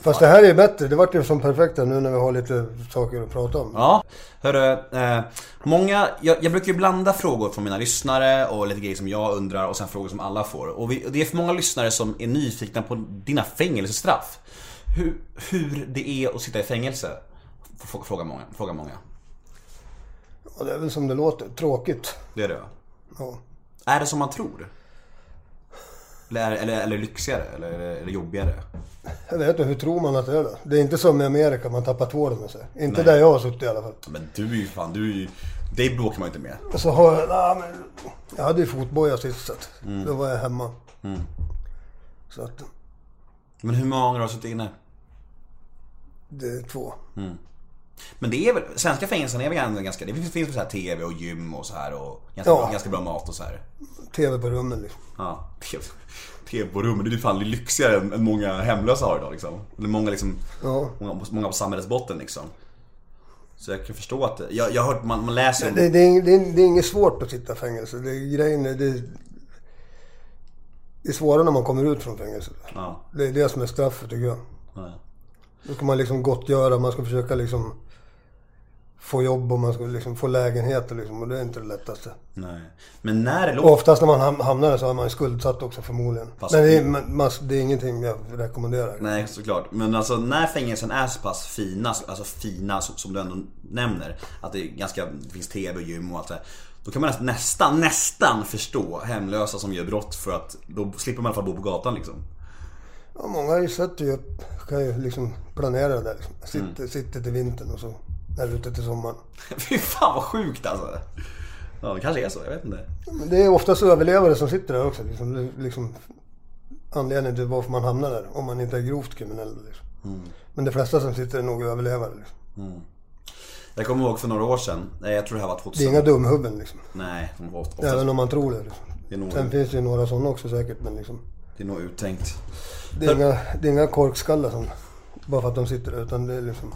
Fast det här är bättre. Det vart ju som perfekt nu när vi har lite saker att prata om. Ja, hörru. Eh, många, jag, jag brukar ju blanda frågor från mina lyssnare och lite grejer som jag undrar och sen frågor som alla får. Och vi, det är för många lyssnare som är nyfikna på dina fängelsestraff. Hur, hur det är att sitta i fängelse? F- Fråga många. Fråga många. Och det är väl som det låter. Tråkigt. Det är det? Ja. Är det som man tror? Eller, eller, eller lyxigare? Eller det, det jobbigare? Jag vet inte, hur tror man att det är då? Det är inte som i Amerika, man tappar tvålen med sig. Inte där jag har suttit i alla fall. Men du är ju fan, du är ju... Dig bråkar man ju inte med. Så har jag, ja, men, jag hade ju fotboja sist så att då var jag hemma. Så att Men hur många har du suttit inne? det är två. Men det är väl, svenska fängelsen är väl ändå ganska, det finns finns så här TV och gym och så här och ganska, Ja. bra, ganska bra mat och så här. TV på rummen liksom. Ja, TV, TV på rummet, det är ju fan lyxigare än, många hemlösa har idag liksom. Eller många liksom, Ja. många, många på samhällets botten liksom. Så jag kan förstå att, det- jag, jag har hört, man, man läser om, Det, det, är, det, är, det är inget svårt att sitta i fängelse. Det, är- grejen är, det, det är svårare när man kommer ut från fängelset. ja, Det är det som är straffet tycker jag. ja. Då ska man liksom gottgöra, man ska försöka liksom få jobb och man ska liksom få lägenheter liksom. Och det är inte det lättaste. nej. Men när det Och oftast när man ham- hamnar där så är man skuldsatt också förmodligen. Fast- Men det är, man, det är ingenting jag rekommenderar. nej såklart. Men alltså när fängelsen är så pass fina, alltså fina som, du ändå nämner. Att det är ganska, det finns TV och gym och allt det här. Då kan man nästan, nästan, förstå hemlösa som gör brott för att då slipper man i alla fall bo på gatan liksom. Ja, många har ju upp, kan ju liksom planera det där liksom. Sitter, Mm. sitter till vintern och så är ute till sommaren. Fy fan vad sjukt alltså. Ja det kanske är så, jag vet inte. Men det är oftast överlevare som sitter där också. Liksom, liksom anledningen till varför man hamnar där. Om man inte är grovt kriminell. Liksom. Mm. Men de flesta som sitter är nog överlevare. Liksom. Jag kommer ihåg för några år sedan, jag tror det här var 2000. Det är inga dumhuvuden liksom. Nej, de var ofta, Även om man tror det. Liksom. det, nog, Sen finns det ju några sådana också säkert. Men liksom, det är nog uttänkt. det, är inga, det är inga korkskallar som... Bara för att de sitter där. Utan det är liksom...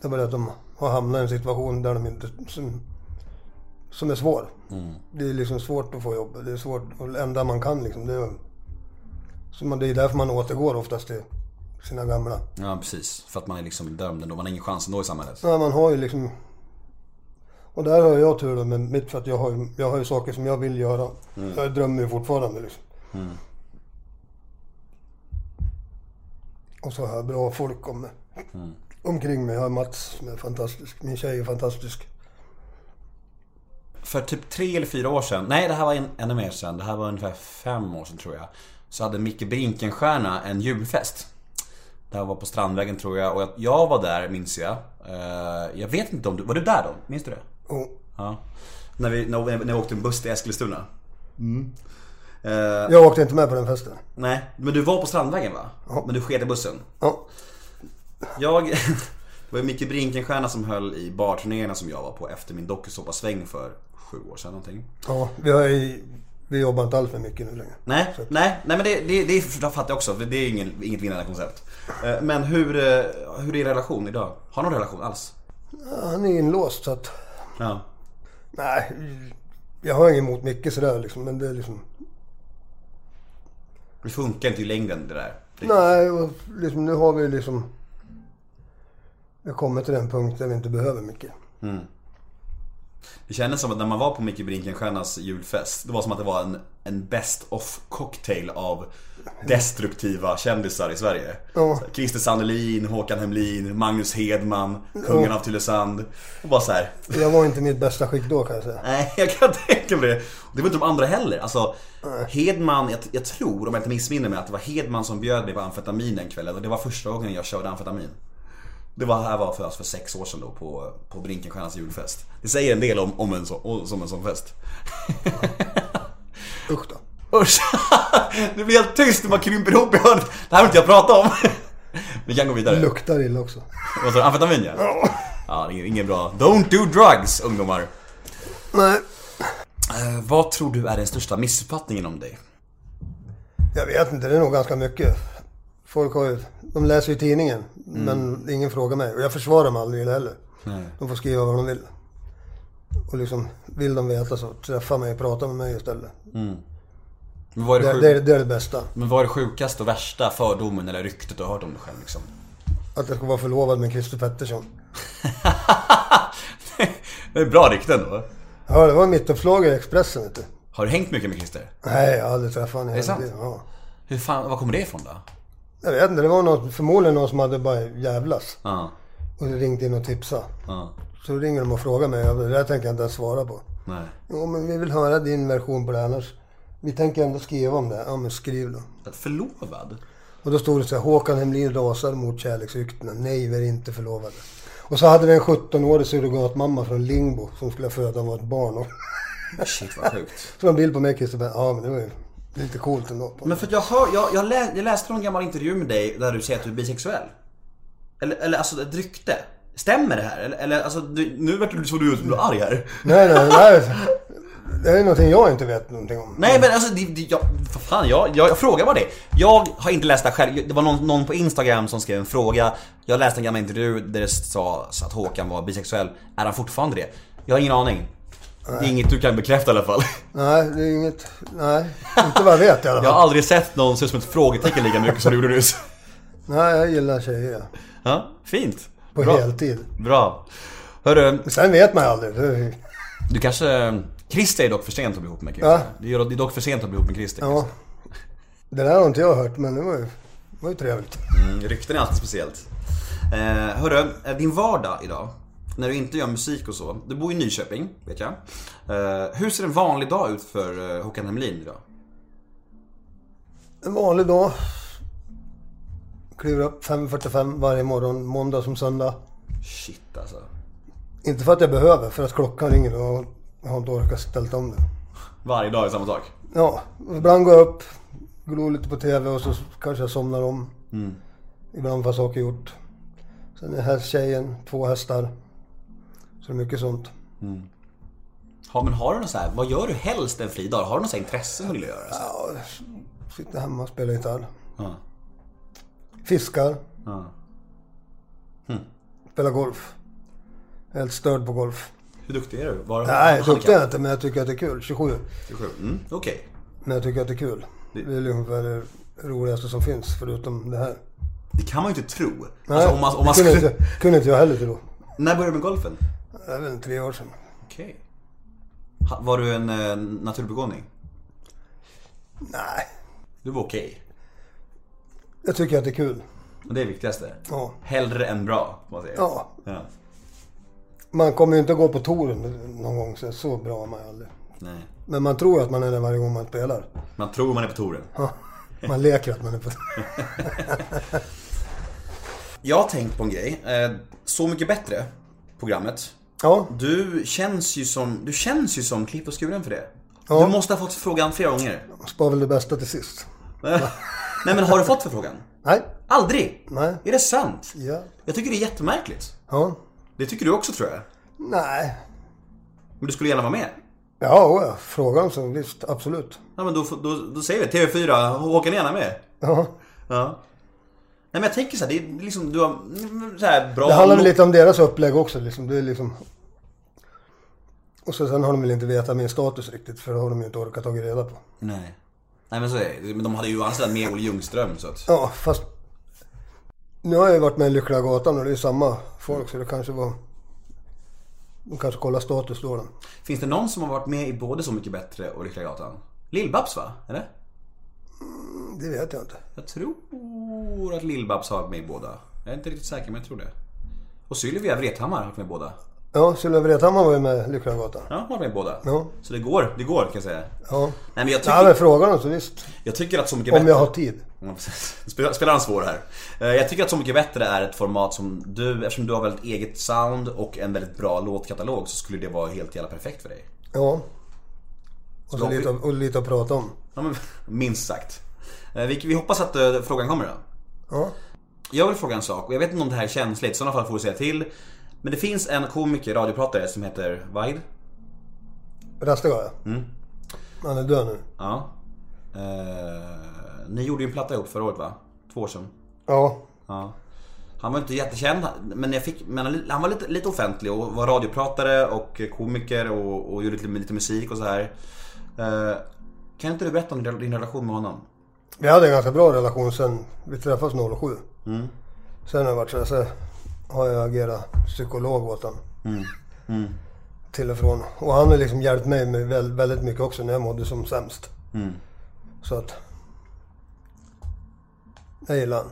Det är bara att de har hamnat i en situation där de inte... Som, som är svår. Mm. Det är liksom svårt att få jobb. Det är svårt. Och det enda man kan liksom. Det är, så man, det är därför man återgår oftast till sina gamla. Ja precis, för att man är liksom dömd ändå, man har ingen chans ändå i samhället. Ja, man har ju liksom... Och där har jag tur då med mitt för att jag har ju, jag har ju saker som jag vill göra. Jag drömmer ju fortfarande liksom. Och så har jag bra folk om mig. Omkring mig. Jag har Mats som är fantastisk. Min tjej är fantastisk. För typ tre eller fyra år sedan, nej det här var en, ännu mer sedan, det här var ungefär fem år sedan tror jag. Så hade Micke Brinkenstierna en julfest. Det här var på Strandvägen tror jag och jag, jag var där minns jag. Eh, jag vet inte om du, var du där då? Minns du det? Och Ja. När vi, när, vi- när vi åkte en buss till Eskilstuna. Eh, Jag åkte inte med på den festen. Nej, men du var på Strandvägen va? Ja. Men du sket i bussen. Ja. Jag... Det var ju Micke Brinkenstierna som höll i barturnéerna som jag var på efter min dokusåpasväng för sju år sedan någonting. Ja, vi, har ju, vi jobbar inte alls med mycket nu längre. Nej, nej, nej men det, det, det fattar jag också. för Det är ingen, inget vinnande koncept. Eh, Men hur, eh, hur är relation idag? Har någon relation alls? Ja, han är inlåst så att... Ja. Nej, jag har inget emot mycket sådär liksom. Men det är liksom... Det funkar inte i längden det där. Det, Nej, och liksom, nu har vi liksom... Vi har kommit till den punkt där vi inte behöver mycket. det kändes som att när man var på Micke Brinkenstiernas julfest, det var som att det var en, en best of cocktail av destruktiva kändisar i Sverige. Ja. Christer Sandelin, Håkan Hemlin, Magnus Hedman, kungen av Tylösand. Det var så här. Jag var inte mitt bästa skick då kan jag säga. Nej, jag kan tänka mig det. Och det var inte de andra heller. Alltså, Hedman, jag, jag tror, om jag inte missminner mig, att det var Hedman som bjöd mig på amfetamin den kvällen. Och det var första gången jag körde amfetamin. Det var, här var för, alltså, för sex år sedan då på, på Brinkenstiernas julfest. Det säger en del om, om en så, som en sån fest. Usch då. Usch! Det blir helt tyst när man krymper ihop i hörnet. Det här vill inte jag prata om. Vi kan gå vidare. Luktar illa också. Vad sa du? Amfetamin ja. Ja, det är inget bra. Don't do drugs, ungdomar. Nej, Eh, vad tror du är den största missuppfattningen om dig? jag vet inte. Det är nog ganska mycket. Folk har ju... De läser ju tidningen. Men ingen frågar mig. Och jag försvarar dem aldrig heller. Nej. De får skriva vad de vill. Och liksom, vill de veta så träffa mig och prata med mig istället. Men vad är det, Det, sjuk... det, det är det bästa. Men vad är det sjukaste och värsta fördomen eller ryktet du har hört om dig själv liksom? Att jag ska vara förlovad med Christer Pettersson. det är bra rykten då. Ja, det var mittuppslag i Expressen vet du. Har du hängt mycket med Christer? Nej, jag har aldrig träffat honom. i det sant? Ja. Hur fan, var kommer det ifrån då? Jag vet inte, det var någon, förmodligen någon som hade bara jävlas. Ja, Och ringt in och tipsat. ja, Så ringer de och frågar mig. Det där tänker jag inte ens svara på. nej. Jo, men vi vill höra din version på det annars. Vi tänker ändå skriva om det. Ja, men skriv då. Förlovad? Och då stod det så här, Håkan Hemlin rasar mot kärleksryktena. Nej, vi är inte förlovade. Och så hade vi en 17-årig surrogatmamma från Lingbo som skulle föda ett barn. Och Shit vad sjukt. så en bild på mig och Christer. Ja, men det var ju lite coolt ändå. Men för att jag hör, jag, jag, lä, jag läste någon gammal intervju med dig där du säger att du är bisexuell. Eller, eller alltså ett rykte. Stämmer det här? Eller, eller alltså, du, nu vart du så du ut som du är arg här. Nej, nej, nej. Det är någonting jag inte vet någonting om. Nej men alltså, det, det, jag, för fan, jag, jag, jag frågar bara det. Jag har inte läst det själv. Det var någon, någon på Instagram som skrev en fråga. Jag läste en gammal intervju där det sades att Håkan var bisexuell. Är han fortfarande det? Jag har ingen aning. Det är inget du kan bekräfta i alla fall. Nej, det är inget... Nej, inte vad jag vet i alla Jag fall. har aldrig sett någon se ut som ett frågetecken lika mycket som du gjorde nyss. Nej, jag gillar tjejer. ja. Fint. På Bra. heltid. Bra. Hörru, sen vet man ju aldrig. Du kanske... Christer är dock för sent att bli ihop med Christer. Ja. Det är dock för sent att bli ihop med Christer. Ja. Det där har inte jag hört, men det var ju, det var ju trevligt. Mm, rykten är alltid speciellt. Eh, hörru, eh, din vardag idag. När du inte gör musik och så. Du bor i Nyköping, vet jag. Eh, hur ser en vanlig dag ut för eh, Håkan Hemlin idag? En vanlig dag. Kliver upp 5.45 varje morgon, måndag som söndag. Shit alltså. Inte för att jag behöver, för att klockan ringer och jag har inte orkat ställt om den. Varje dag är samma sak. Ja, ibland går jag upp, glor lite på TV och så kanske jag somnar om. Ibland får jag saker gjort. Sen är hästtjejen, två hästar. Så det är mycket sånt. Ja, men har du något så här, vad gör du helst en fri dag? Har du något intresse som du vill göra? Så? Ja, sitter hemma och spelar gitarr. Ja. Fiskar. Ja. Spelar golf. Jag är helt störd på golf. Hur duktig är du? Var, Nej, duktig är jag inte, men jag tycker att det är kul. 27. 27. Mm, okej. Men jag tycker att det är kul. Det är ungefär det roligaste som finns, förutom det här. Det kan man ju inte tro. Nej, Alltså, om man, om man det kunde, inte, kunde inte jag heller tro. När började du med golfen? Det är väl tre år sedan. Okej. Ha- Var du en eh, naturbegåvning? Nej, Du var okej. jag tycker att det är kul. Och det är det viktigaste. Ja. Hellre än bra, får man säga. Ja. ja. Man kommer ju inte gå på touren någon gång, så, så bra är man ju aldrig. Nej. Men man tror att man är det varje gång man spelar. Man tror man är på touren. Ja, Man leker att man är på Jag har tänkt på en grej. Eh, Så mycket bättre, programmet. Ja, Du känns ju som, du känns ju som klippt och skuren för det. Ja. Du måste ha fått frågan flera gånger. Spar väl det bästa till sist. Nej men har du fått förfrågan? Nej. Aldrig? Nej. Är det sant? Ja. Jag tycker det är jättemärkligt. Ja. Det tycker du också tror jag. Nej. Men du skulle gärna vara med? Ja. Frågan så visst. Absolut. Ja men då, då, då säger vi TV4, Håkan är gärna med. Ja. Ja. Nej men jag tänker så här, det är liksom, du har mm, så här bra... Det handlar väl lite om deras upplägg också liksom. Det är liksom... Och så sen har de väl inte vetat min status riktigt. För det har de ju inte orkat ta reda på. Nej. Nej men så är det. Men de hade ju anställt med Olle Ljungström så att... Ja, fast... Nu har jag ju varit med i Lyckliga Gatan och det är samma folk så det kanske var... De kanske kollar status då. då. Finns det någon som har varit med i både Så Mycket Bättre och Lyckliga Gatan? Lill-Babs va? Eller? Det vet jag inte. Jag tror att Lill-Babs har varit med i båda. Jag är inte riktigt säker men jag tror det. Och Sylvia Vrethammar har varit med i båda. Ja, Sylvia Vrethammar var ju med i Lyckliga Gatan. Ja, hon varit med i båda. Ja. Så det går, det går kan jag säga. Ja. Nej men jag tycker, Ja, men frågan så visst. jag tycker att Så Mycket Om Bättre... jag har tid. Precis. Spelar, spelar han svår här. Eh, Jag tycker att Så Mycket Bättre är ett format som du, eftersom du har väldigt eget sound och en väldigt bra låtkatalog så skulle det vara helt jävla perfekt för dig. Ja. Och, så lite, och lite att prata om. Ja, men, minst sagt. Eh, Vi, vi hoppas att eh, frågan kommer då. Ja. Jag vill fråga en sak och jag vet inte om det här är känsligt, i sådana fall får du säga till. Men det finns en komiker, radiopratare som heter Vaid. Rastiga ja. Mm. Han är död nu. Ja. Eh, ni gjorde ju en platta ihop förra året va? Två år sedan. Ja. Ja. Han var inte jättekänd, men, jag fick, men han var lite, lite offentlig och var radiopratare och komiker och, och gjorde lite, lite musik och så här. Eh, kan inte du berätta om din, relation med honom? Vi hade en ganska bra relation sen vi träffades 07. Mm. Sen har det varit så här, så har jag agerat psykolog åt honom. Mm. Till och från. Och han har liksom hjälpt mig med väl- väldigt mycket också när jag mådde som sämst. Mm. Så att... Jag gillar han.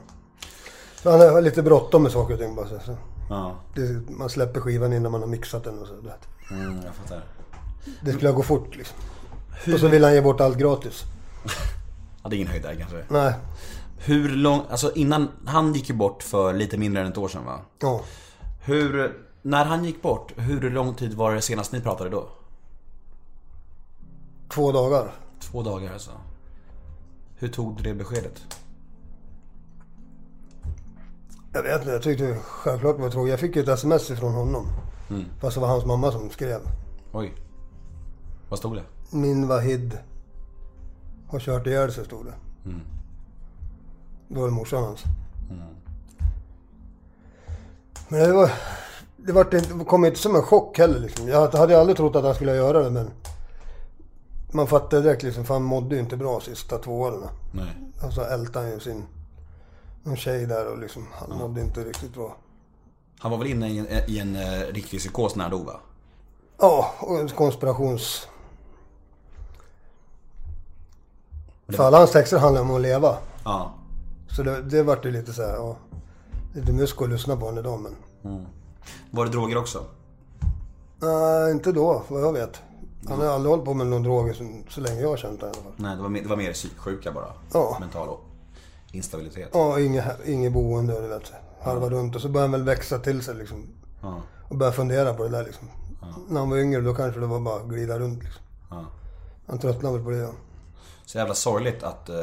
Så han har lite bråttom med saker och ting bara. Så. Ja, Det, man släpper skivan innan man har mixat den och så. mm, jag fattar. Det skulle gå fort liksom. Och så vill han ge bort allt gratis. Ja, det är ingen höjdare kanske. Nej. Hur lång, alltså innan, han gick ju bort för lite mindre än ett år sedan va? Ja. Hur, när han gick bort, hur lång tid var det senast ni pratade då? Två dagar. Två dagar alltså. Hur tog du det beskedet? Jag vet inte, jag tyckte självklart det var tråkigt. Jag fick ju ett sms ifrån honom. Fast det var hans mamma som skrev. Oj. Vad stod det? Min Wahid har kört ihjäl sig stod det. Då var det morsan hans. Men det var... Det, var det kom inte som en chock heller liksom. Jag hade aldrig trott att han skulle göra det men... Man fattade direkt liksom, för han mådde ju inte bra sista två åren. Nej. Och så ältade han ju sin... Någon tjej där och liksom, han mådde inte riktigt bra. Han var väl inne i en, i en eh, riktig psykos när han dog va? Ja, och konspirations... För alla hans texter handlar om att leva. Ja. Så det, det vart ju lite så här, ja. Lite mysko att lyssna på honom idag men... Var det droger också? Nej, inte då, vad jag vet. Han har aldrig hållit på med någon droger så, så länge jag har känt honom i alla fall. Nej, det var det var mer psyksjuka bara. Ja. Mental och instabilitet. Ja, inget, inget boende och du vet. Harva runt och så började han väl växa till sig liksom. Ja. Och börja fundera på det där liksom. När han var yngre då kanske det var bara att glida runt liksom. Ja. Han tröttnade väl på det. Ja. Så jävla sorgligt att, eh,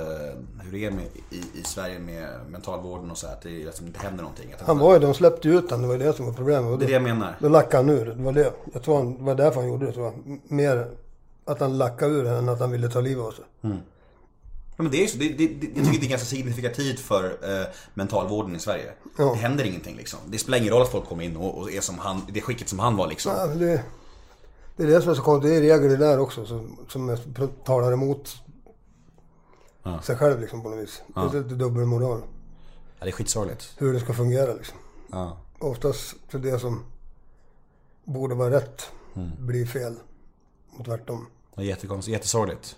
hur det är med, i, i Sverige med mentalvården och så här, att det liksom inte händer någonting. Han var ju, de släppte ut han, det var det som var problemet. Det är det jag menar. då lackade han ur. Det var det. Jag tror han, det var därför han gjorde det tror jag. Mer att han lackade ur än att han ville ta livet av sig. Ja, men det är ju så, det, det, det, jag tycker det är ganska signifikativt för eh, mentalvården i Sverige. Ja. Det händer ingenting liksom. Det spelar ingen roll att folk kommer in och, och är som han, det skicket som han var liksom. Ja, det, det är det som är så konstigt. Det är regler där också som, som talar emot Ja. sig själv liksom på något vis. Det är lite dubbelmoral. Ja, det är skitsorgligt. Hur det ska fungera liksom. Ja. Oftast så det som borde vara rätt Mm. blir fel. Och tvärtom. Jättekonstigt, jättesorgligt.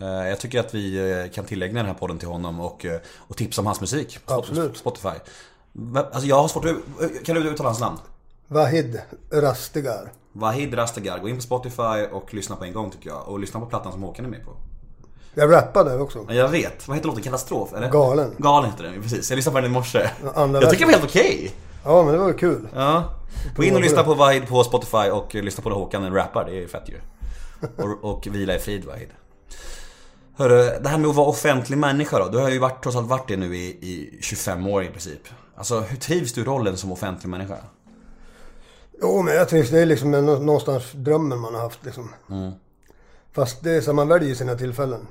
Eh, Jag tycker att vi eh, kan tillägna den här podden till honom och, eh, och tipsa om hans musik. på Absolut. Spotify. Alltså jag har svårt att... Kan du uttala hans namn? Vahid Rastigar. Vahid Rastegar. Gå in på Spotify och lyssna på en gång tycker jag. Och lyssna på plattan som Håkan är med på. Jag rappar där också. Ja, Jag vet. Vad heter låten? Katastrof? Eller? Galen. Galen heter den ju, precis. Jag lyssnade på den i morse. andra Jag tycker versen. var helt okej. Ja men det var ju kul. Ja. Gå in och lyssna på Vahid på Spotify och lyssna på när Håkan rappar. Det är fett ju. Och, och vila i frid Vahid. Hörru, det här med att vara offentlig människa då. Du har ju varit, trots allt varit det nu i, i 25 år i princip. Alltså hur trivs du i rollen som offentlig människa? Jo, men jag trivs. Det är liksom någonstans drömmen man har haft liksom. Fast det är så man väljer sina tillfällen.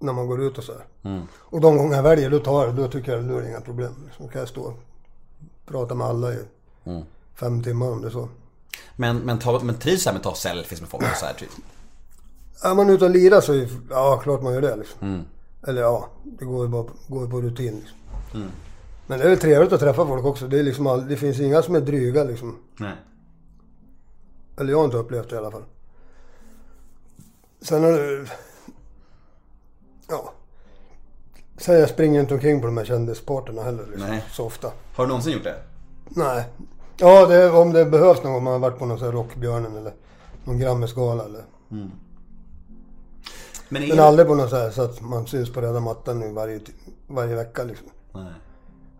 När man går ut och så här. Och de gånger jag väljer, då tar jag det. Då tycker jag då är det inga problem. Då kan jag stå och prata med alla i fem timmar om det är så. Men, men, ta, men trivs här med att ta selfies med folk och så här, typ? Är man ute och lirar så, är- ja klart man gör det liksom. Eller ja, det går ju bara går på rutin liksom. Men det är väl trevligt att träffa folk också. Det, är liksom all, det finns inga som är dryga liksom. Nej. Eller jag har inte upplevt det i alla fall. Sen har det... Ja. Sen jag springer inte omkring på de här kändisparterna heller liksom, Nej. så ofta. Har du någonsin gjort det? Nej. Ja, det, om det behövs någon gång. Man har varit på någon sån här Rockbjörnen eller någon Grammisgala eller... Men, är Men aldrig på någon så här så att man syns på röda mattan nu varje, varje vecka liksom. Nej.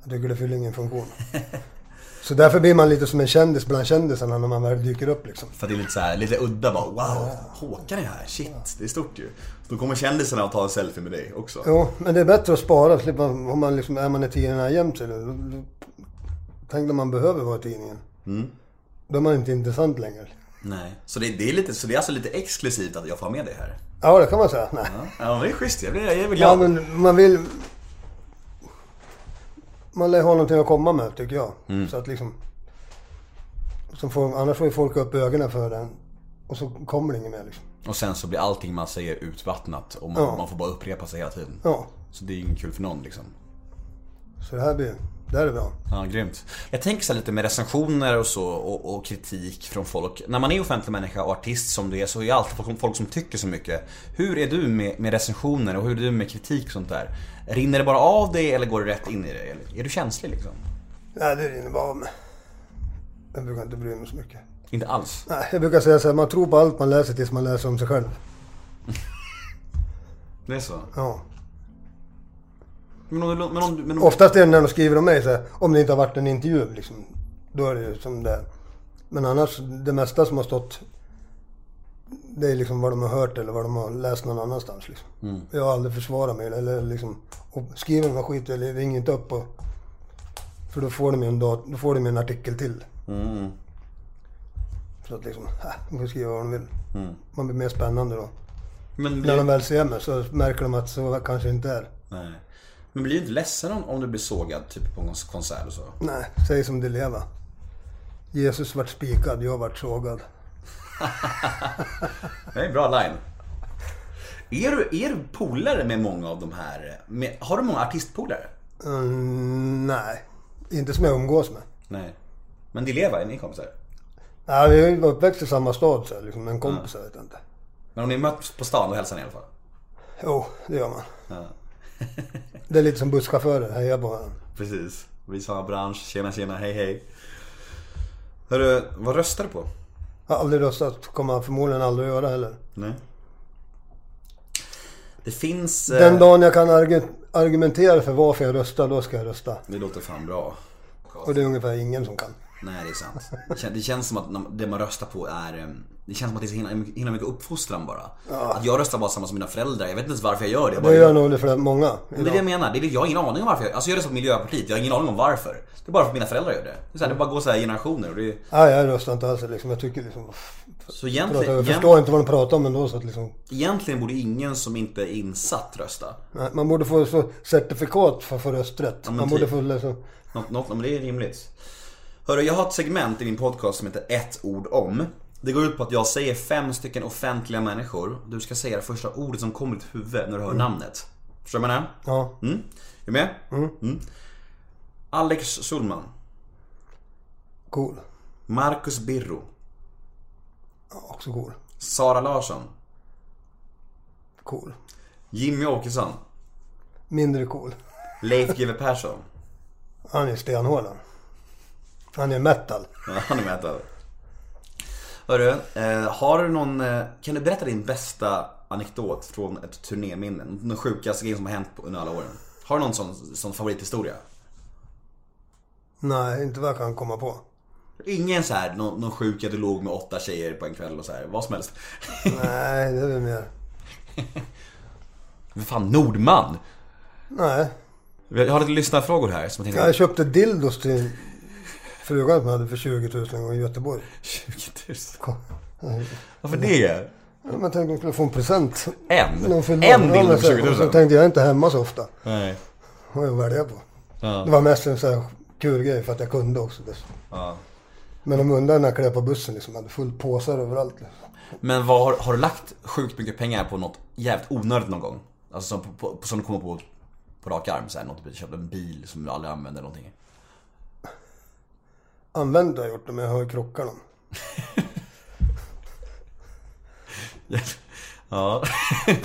Jag tycker det fyller ingen funktion. Så därför blir man lite som en kändis bland kändisarna när man väl dyker upp liksom. För att det är lite så här, lite udda bara wow, Håkan är här, shit, det är stort ju. Då kommer kändisarna och tar en selfie med dig också. Jo, men det är bättre att spara. Slippa, om man liksom, är man i tidningarna jämt då, Tänk när man behöver vara i tidningen. Då är man inte intressant längre. Nej. Så det, det är lite, så det är alltså lite exklusivt att jag får ha med dig här? Ja, det kan man säga. Nej. Ja, det är schysst. Jag blir, jag är väl Ja, glad. men man vill... Man lär ha någonting att komma med, tycker jag. Så att liksom... Som får, annars får ju folk upp ögonen för den. Och så kommer det inget mer liksom. Och sen så blir allting man säger utvattnat och man, Ja. man får bara upprepa sig hela tiden. Ja, Så det är ingen kul för någon liksom. Så det här blir... Det här är bra. Ja, grymt. Jag tänker så lite med recensioner och så och, och kritik från folk. När man är offentlig människa och artist som du är så är det alltid folk, som tycker så mycket. Hur är du med, med recensioner och hur är du med kritik och sånt där? Rinner det bara av dig eller går det rätt in i? Eller Är du känslig liksom? Nej, det rinner bara av mig. Jag brukar inte bry mig så mycket. Inte alls? Nej, jag brukar säga så här, man tror på allt man läser tills man läser om sig själv. Det är så? Ja. Men om, men om, men om, Oftast är det när de skriver om mig så här, om det inte har varit en intervju liksom. Då är det ju som det är. Men annars, det mesta som har stått det är liksom vad de har hört eller vad de har läst någon annanstans liksom. Jag har aldrig försvarat mig eller liksom, och skriver något skit eller ring inte upp och, För då får de ju en, dat- då får de en artikel till. Så att liksom, äh, de får skriva vad de vill. Man blir mer spännande då. men, När de väl ser mig så märker de att så kanske inte är. nej. Men blir du inte ledsen om, om du blir sågad typ på en konsert och så? Nej, säg som det leva. Jesus vart spikad, jag vart sågad. Det är en bra line. Är du, är du polare med många av de här? Med, har du många artistpolare? Mm, nej, inte som jag umgås med. Nej. Men det lever, är ni kompisar? Nej, vi var uppväxt i samma stad så liksom, men kompisar vet jag inte. Men om ni möts på stan och hälsar ni i alla fall? Jo, det gör man. Ja. Det är lite som busschaufförer, heja varandra. Precis. Vi samma bransch, tjena tjena, hej hej. Hörru, vad röstar du på? Jag har aldrig röstat, kommer jag förmodligen aldrig göra heller. Nej. Det finns... Den eh, dagen jag kan argu- argumentera för varför jag röstar, då ska jag rösta. Det låter fan bra. Och det är ungefär ingen som kan. Nej, det är sant. Det kän- Det känns som att det man röstar på är... Det känns som att det är så himla, himla mycket uppfostran bara. Att jag röstar bara samma som mina föräldrar. Jag vet inte ens varför jag gör det. Jag bara Det gör nog det för många. Men det är det jag menar. Det är, jag har ingen aning om varför jag... Alltså jag röstar på Miljöpartiet. Jag har ingen aning om varför. Det är bara för att mina föräldrar gör det. Det, är så här, det bara går så här generationer. Det är, Nej, jag röstar inte alls liksom. Jag tycker liksom... så egentligen, jag förstår inte vad de pratar om ändå så att liksom... egentligen borde ingen som inte är insatt rösta. Nej, man borde få certifikat för att få rösträtt. men man borde typ. få liksom... Något, något, men det är rimligt. Hörru, jag har ett segment i min podcast som heter ett ord om. Det går ut på att jag säger fem stycken offentliga människor. Du ska säga det första ordet som kommer i ditt huvud när du hör namnet. Förstår du vad jag menar? Ja. Mm? Är du med? Mm. Alex Schulman. Cool. Marcus Birro. Ja, också cool. Sara Larsson. Cool. Jimmy Åkesson. Mindre cool. Leif GW Persson. Han är stenhård han. Han är metal. Ja, han är där. Hörru, eh, har du någon, eh, kan du berätta din bästa anekdot från ett turnéminne? Den sjukaste grejen som har hänt under alla åren? Har du någon sån, sån favorithistoria? Nej, inte vad jag kan komma på. Ingen så här, någon, någon sjuk att du låg med åtta tjejer på en kväll och så här, vad som helst. Nej, det är väl mer... Men fan, Nordman! Nej. Jag har lite lyssnarfrågor här som jag tänkte... Jag köpte dildos till frugan som hade för 20 000 en gång i Göteborg. 20 000. Kom. Varför det? Ja, men tänkte jag skulle få en present. En? En dildo för så- 20 000? och Så tänkte jag inte hemma så ofta. Nej. Vad jag välja på. Ja. Det var mest en sån här kul grej för att jag kunde också. dess. Ja. Men de undrade när jag klev på bussen liksom. Hade fullt påsar överallt. Liksom. Men vad, har, har du lagt sjukt mycket pengar på något jävligt onödigt någon gång? Alltså som, på, på, som du kommer på på rak arm, så här, något, typ, köpt en bil som du aldrig använder eller någonting. Använt har jag gjort det, men jag har ju krockat dem. Ja.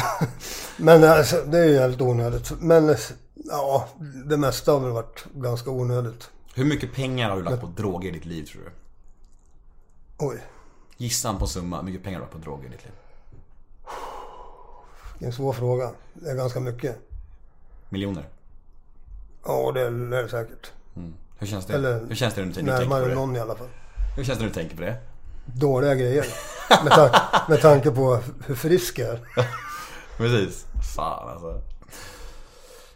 Men alltså, det är ju jävligt onödigt. Men ja, det mesta har väl varit ganska onödigt. Hur mycket pengar har du lagt på droger i ditt liv tror du? Oj, Gisslan på summa, hur mycket pengar har du lagt på droger i ditt liv? det är en svår fråga. Det är ganska mycket. Miljoner? Ja, det är det säkert. Hur känns det? Eller hur känns det när du, när du tänker på det? någon i alla fall. Hur känns det när du tänker på det? Dåliga grejer. Med, ta- med tanke på hur frisk jag är. Precis. Fan alltså.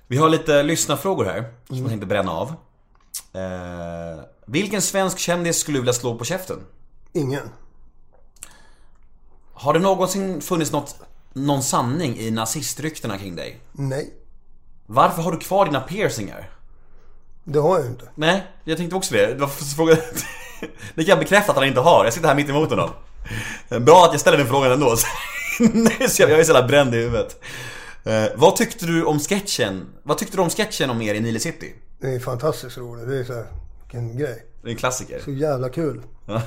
Vi har lite lyssnarfrågor här som jag tänkte bränna av. Eh, vilken svensk kändis skulle du vilja slå på käften? Ingen. Har det någonsin funnits något, någon sanning i nazistryktena kring dig? Nej, Varför har du kvar dina piercingar? Det har jag ju inte. Nej, jag tänkte också det. Det var frågan... Det kan jag bekräfta att han inte har. Jag sitter här mitt emot honom. Bra att jag ställer den frågan ändå. Jag är så jävla bränd i huvudet. Eh, vad tyckte du om sketchen? Vad tyckte du om sketchen om er i Nile City? Det är fantastiskt roligt. Det är så här, vilken grej. Det är en klassiker. Så jävla kul. Ja.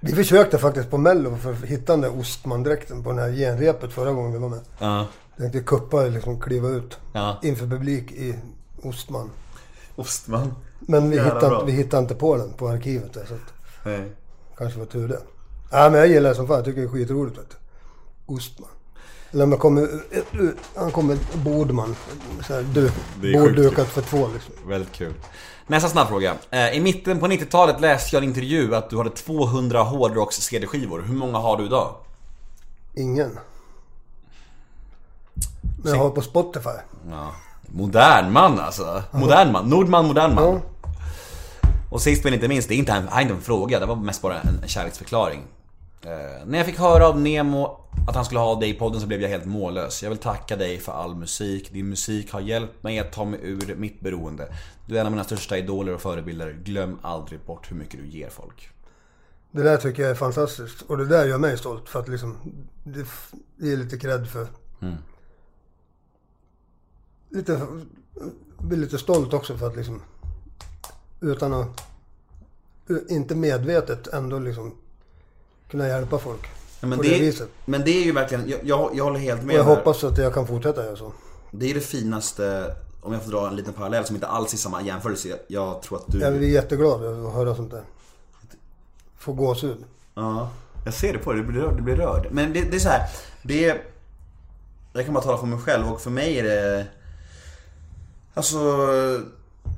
Vi försökte faktiskt på mello för att hitta den där ostmandräkten på den här genrepet förra gången vi var med. Ja. Tänkte kuppa liksom kliva ut Ja. inför publik i ostman. Ostman. Men vi hittade, vi hittade inte på den på arkivet där så Nej. kanske var tur det. Ja men jag gillar det som fan. Jag tycker det är skitroligt vet du. Ostman. Eller jag kommer, han kommer Bordman. Så här, du, Det är bord sjukt dukat för två liksom. Väldigt kul. Nästa snabbfråga. Eh, I mitten på 90-talet läste jag en intervju att du hade 200 hårdrocks CD-skivor. Hur många har du idag? Ingen. Men jag har på Spotify. Ja. Modern man alltså. Modern man. Nordman, modern man. Ja. Och sist men inte minst, det är inte, en- inte en fråga, det var mest bara en, en kärleksförklaring. Eh, när jag fick höra av Nemo att han skulle ha dig i podden så blev jag helt mållös. Jag vill tacka dig för all musik. Din musik har hjälpt mig att ta mig ur mitt beroende. Du är en av mina största idoler och förebilder. Glöm aldrig bort hur mycket du ger folk. Det där tycker jag är fantastiskt. Och det där gör mig stolt för att liksom... Det, är lite cred för... Lite... Blir lite stolt också för att liksom... Utan att... Inte medvetet ändå liksom... Kunna hjälpa folk. Ja, men, på det, det viset. men det är ju verkligen, jag, jag, jag håller helt Och med jag här. hoppas att jag kan fortsätta göra så. Det är det finaste, om jag får dra en liten parallell som inte alls är samma jämförelse. Jag tror att du... Jag blir jätteglad att höra sånt där. Få gåshud. Ja, jag ser det på dig. Du blir rörd. Du blir rörd. Men det, det är så här. Det är... Jag kan bara tala för mig själv och för mig är det... Alltså...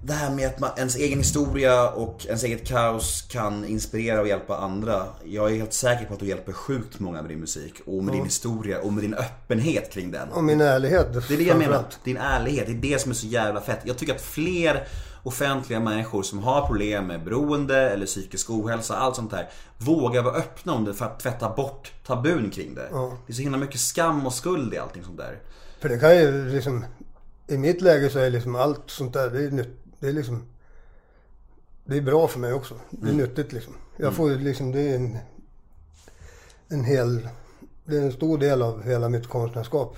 Det här med att man, ens egen historia och ens eget kaos kan inspirera och hjälpa andra. Jag är helt säker på att du hjälper sjukt många med din musik och med din historia och med din öppenhet kring den. Och min ärlighet. Det är det jag menar. Din ärlighet, det är det som är så jävla fett. Jag tycker att fler offentliga människor som har problem med beroende eller psykisk ohälsa, allt sånt där, vågar vara öppna om det för att tvätta bort tabun kring det. Det är så himla mycket skam och skuld i allting sånt där. För det kan ju liksom... I mitt läge så är liksom allt sånt där, det är, nytt, det är liksom... Det är bra för mig också. Det är nyttigt liksom. Jag får ju liksom, det är en... En hel... Det är en stor del av hela mitt konstnärskap.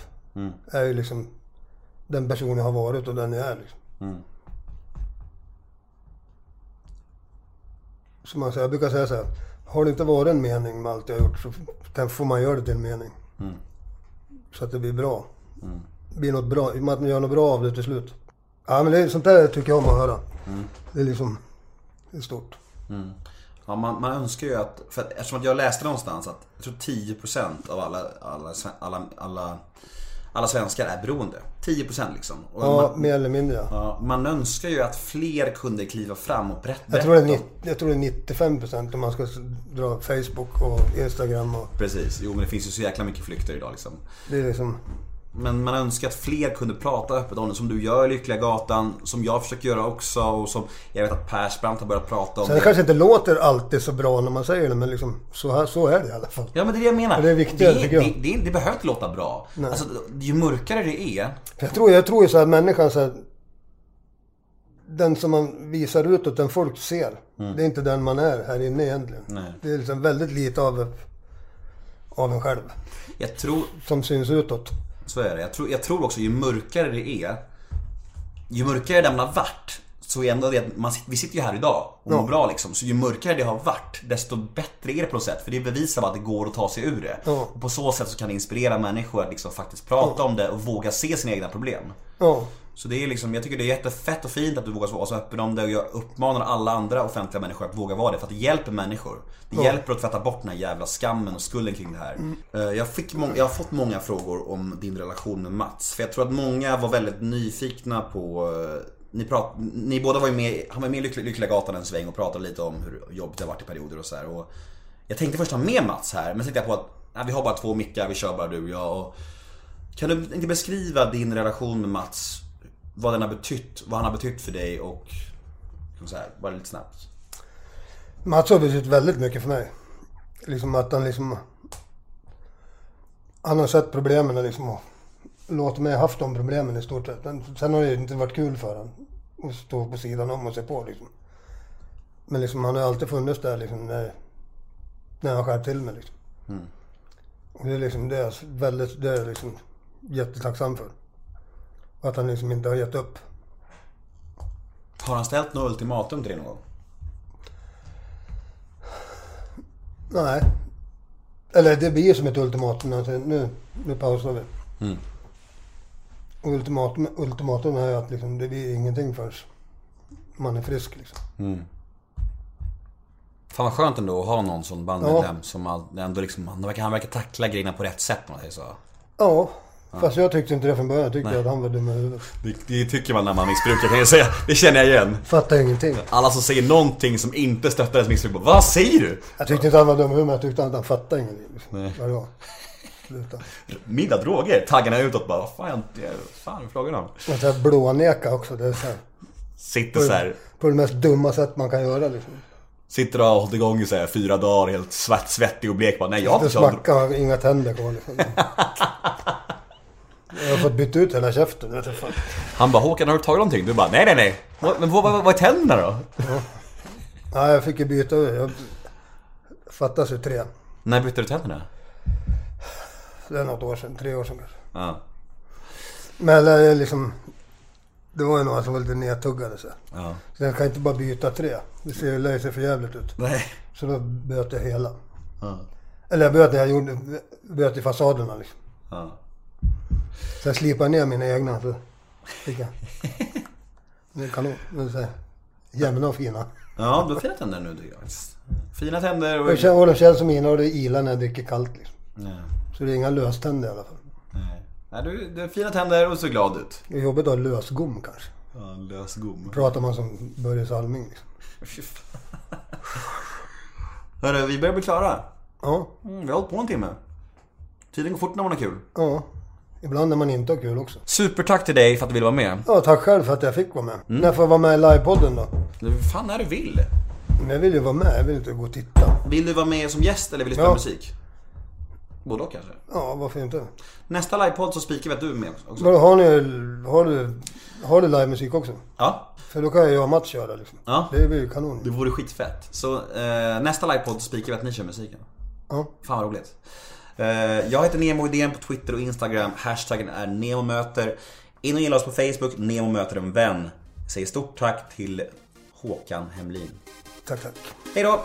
Är ju liksom den person jag har varit och den jag är liksom. Så man säger, jag brukar säga så här. Har det inte varit en mening med allt jag har gjort så kan, får man göra det till en mening. Så att det blir bra. Blir något bra, man gör något bra av det till slut. Ja men det, är- sånt där tycker jag om att höra. Det är liksom, det är stort. Ja, man, man önskar ju att, för att, eftersom att jag läste någonstans att jag tror 10% av alla, alla, alla, alla, alla svenskar är beroende. 10% liksom. Och Ja, man, mer eller mindre ja. ja, man önskar ju att fler kunde kliva fram och berätta. Jag tror, det är, om- nitt- jag tror det är 95% om man ska dra Facebook och Instagram och... Precis, jo men det finns ju så jäkla mycket flykter idag liksom. Det är liksom... Men man önskar att fler kunde prata öppet om det som du gör i Lyckliga Gatan, som jag försöker göra också och som jag vet att Persbrandt har börjat prata om. Sen det kanske inte låter alltid så bra när man säger det men liksom så, här, så är det i alla fall. Ja men det är det jag menar. Och det är viktigare, det, jag. Det, det, det behöver inte låta bra. Alltså, ju mörkare det är, Jag tror, jag tror ju så att människan så här, Den som man visar utåt, den folk ser. Det är inte den man är här inne egentligen. Nej. Det är liksom väldigt lite av, av en själv. jag tror, Som syns utåt. Så är det. Jag tror, jag tror också ju mörkare det är, ju mörkare det har varit, så är ändå det man, vi sitter ju här idag och mår Ja. bra liksom. Så ju mörkare det har varit, desto bättre är det på något sätt. För det bevisar att det går att ta sig ur det. Ja. Och på så sätt så kan det inspirera människor att liksom faktiskt prata om det och våga se sina egna problem. Ja. Så det är liksom, jag tycker det är jättefett och fint att du vågar vara så öppen om det och jag uppmanar alla andra offentliga människor att våga vara det för att det hjälper människor. Det hjälper att tvätta bort den här jävla skammen och skulden kring det här. Eh, Jag, fick må- jag har fått många frågor om din relation med Mats. För jag tror att många var väldigt nyfikna på eh, ni, prat, ni båda var ju med, han var med i Lyckliga, Lyckliga Gatan en sväng och pratade lite om hur jobbigt det har varit i perioder och så här. Och jag tänkte först ha med Mats här, men så tänkte jag på att nej, vi har bara två mickar, vi kör bara du och jag. Och kan du inte beskriva din relation med Mats? Vad den har betytt, vad han har betytt för dig och så här, bara lite snabbt. Mats har betytt väldigt mycket för mig. Liksom att han liksom... Han har sett problemen liksom och låtit mig haft de problemen i stort sett. Men sen har det inte varit kul för honom att stå på sidan om och se på liksom. Men liksom han har alltid funnits där liksom när, när han skär till mig liksom. Och det är liksom det är väldigt, det är jag liksom jättetacksam för. Och att han liksom inte har gett upp. Har han ställt något ultimatum till dig någon gång? Nej. Eller det blir som ett ultimatum. säger, Nu, nu pausar vi. Och ultimatum, ultimatum är att liksom, det blir ingenting förrän man är frisk. Liksom. Fan vad skönt ändå att ha någon sån bandmedlem som all- ändå liksom, han verkar, han verkar tackla grejerna på rätt sätt om man säger så. Ja, fast jag tyckte inte det från början. Jag tyckte att han var dum i huvudet. Det, det tycker man när man missbrukar kan jag säga. Det känner jag igen. Fattade ingenting. Alla som säger någonting som inte stöttar ens missbruk, bara, vad säger du? Jag tyckte inte han var dum i huvudet, jag tyckte att han fattade ingenting. Nej. Ja. Sluta. Middag, droger, taggarna utåt bara, vad fan, jag, fan är frågan om? Och så här blåneka också. Det är så här, Sitter så här, på det mest dumma sätt man kan göra. Liksom. sitter och har hållit igång i så här fyra dagar, helt svart, svettig och blek bara, nej jag har inte kört smackar, inga tänder kvar. Liksom. Jag har fått byta ut hela käften. Han bara, Håkan har du tagit någonting? Du bara, nej nej nej. Men vad, vad, vad är tänderna då? Ja, jag fick ju byta. Jag fattas ju tre. När bytte du tänderna? Det är något år sedan, tre år sedan kanske. Ja. Men det är liksom... Det var ju några som var lite nedtuggade så. ja. Så jag kan inte bara byta tre. Det ser ju sig för jävligt ut. Nej. Så då böt jag hela. Ja. Eller jag böt, jag gjorde, böt i fasaderna liksom. Ja. Sen slipade jag ner mina egna så fick jag. Det är kanon. Jämna och fina. Ja, du har fina tänder nu tycker jag. Fina tänder och... Och de känns som mina och det ilar när jag dricker kallt liksom. Nej. Så det är inga löständer i alla fall. Nej. Nej, du, du har fina tänder och ser glad ut. Det är jobbigt att ha lösgom kanske. Ja, lös gom. Pratar man som Börje Salming liksom. Hörru, vi börjar bli klara. Ja, Mm, vi har hållit på en timme. Tiden går fort när man har kul. ja. Ibland när man inte har kul också. Supertack till dig för att du ville vara med. Ja, tack själv för att jag fick vara med. När får jag vara med i livepodden då? Hur fan när du vill. Men jag vill ju vara med, jag vill inte gå och titta. Vill du vara med som gäst eller vill du spela Ja. musik? Både och kanske. Ja, varför inte? Nästa livepodd så spikar vi att du är med också. Vadå, har ni, har du, har du livemusik också? Ja. För då kan jag och Mats köra liksom. Ja. Det blir ju kanon. Det vore skitfett. Så eh, nästa livepodd spikar vi att ni kör musiken. Ja. Fan vad roligt. Eh, jag heter Nemo Idén på Twitter och Instagram. Hashtaggen är NEMOMÖTER. In och gilla oss på Facebook, Nemo möter en vän. Jag säger stort tack till Håkan Hemlin. Tack, tack. Hej då!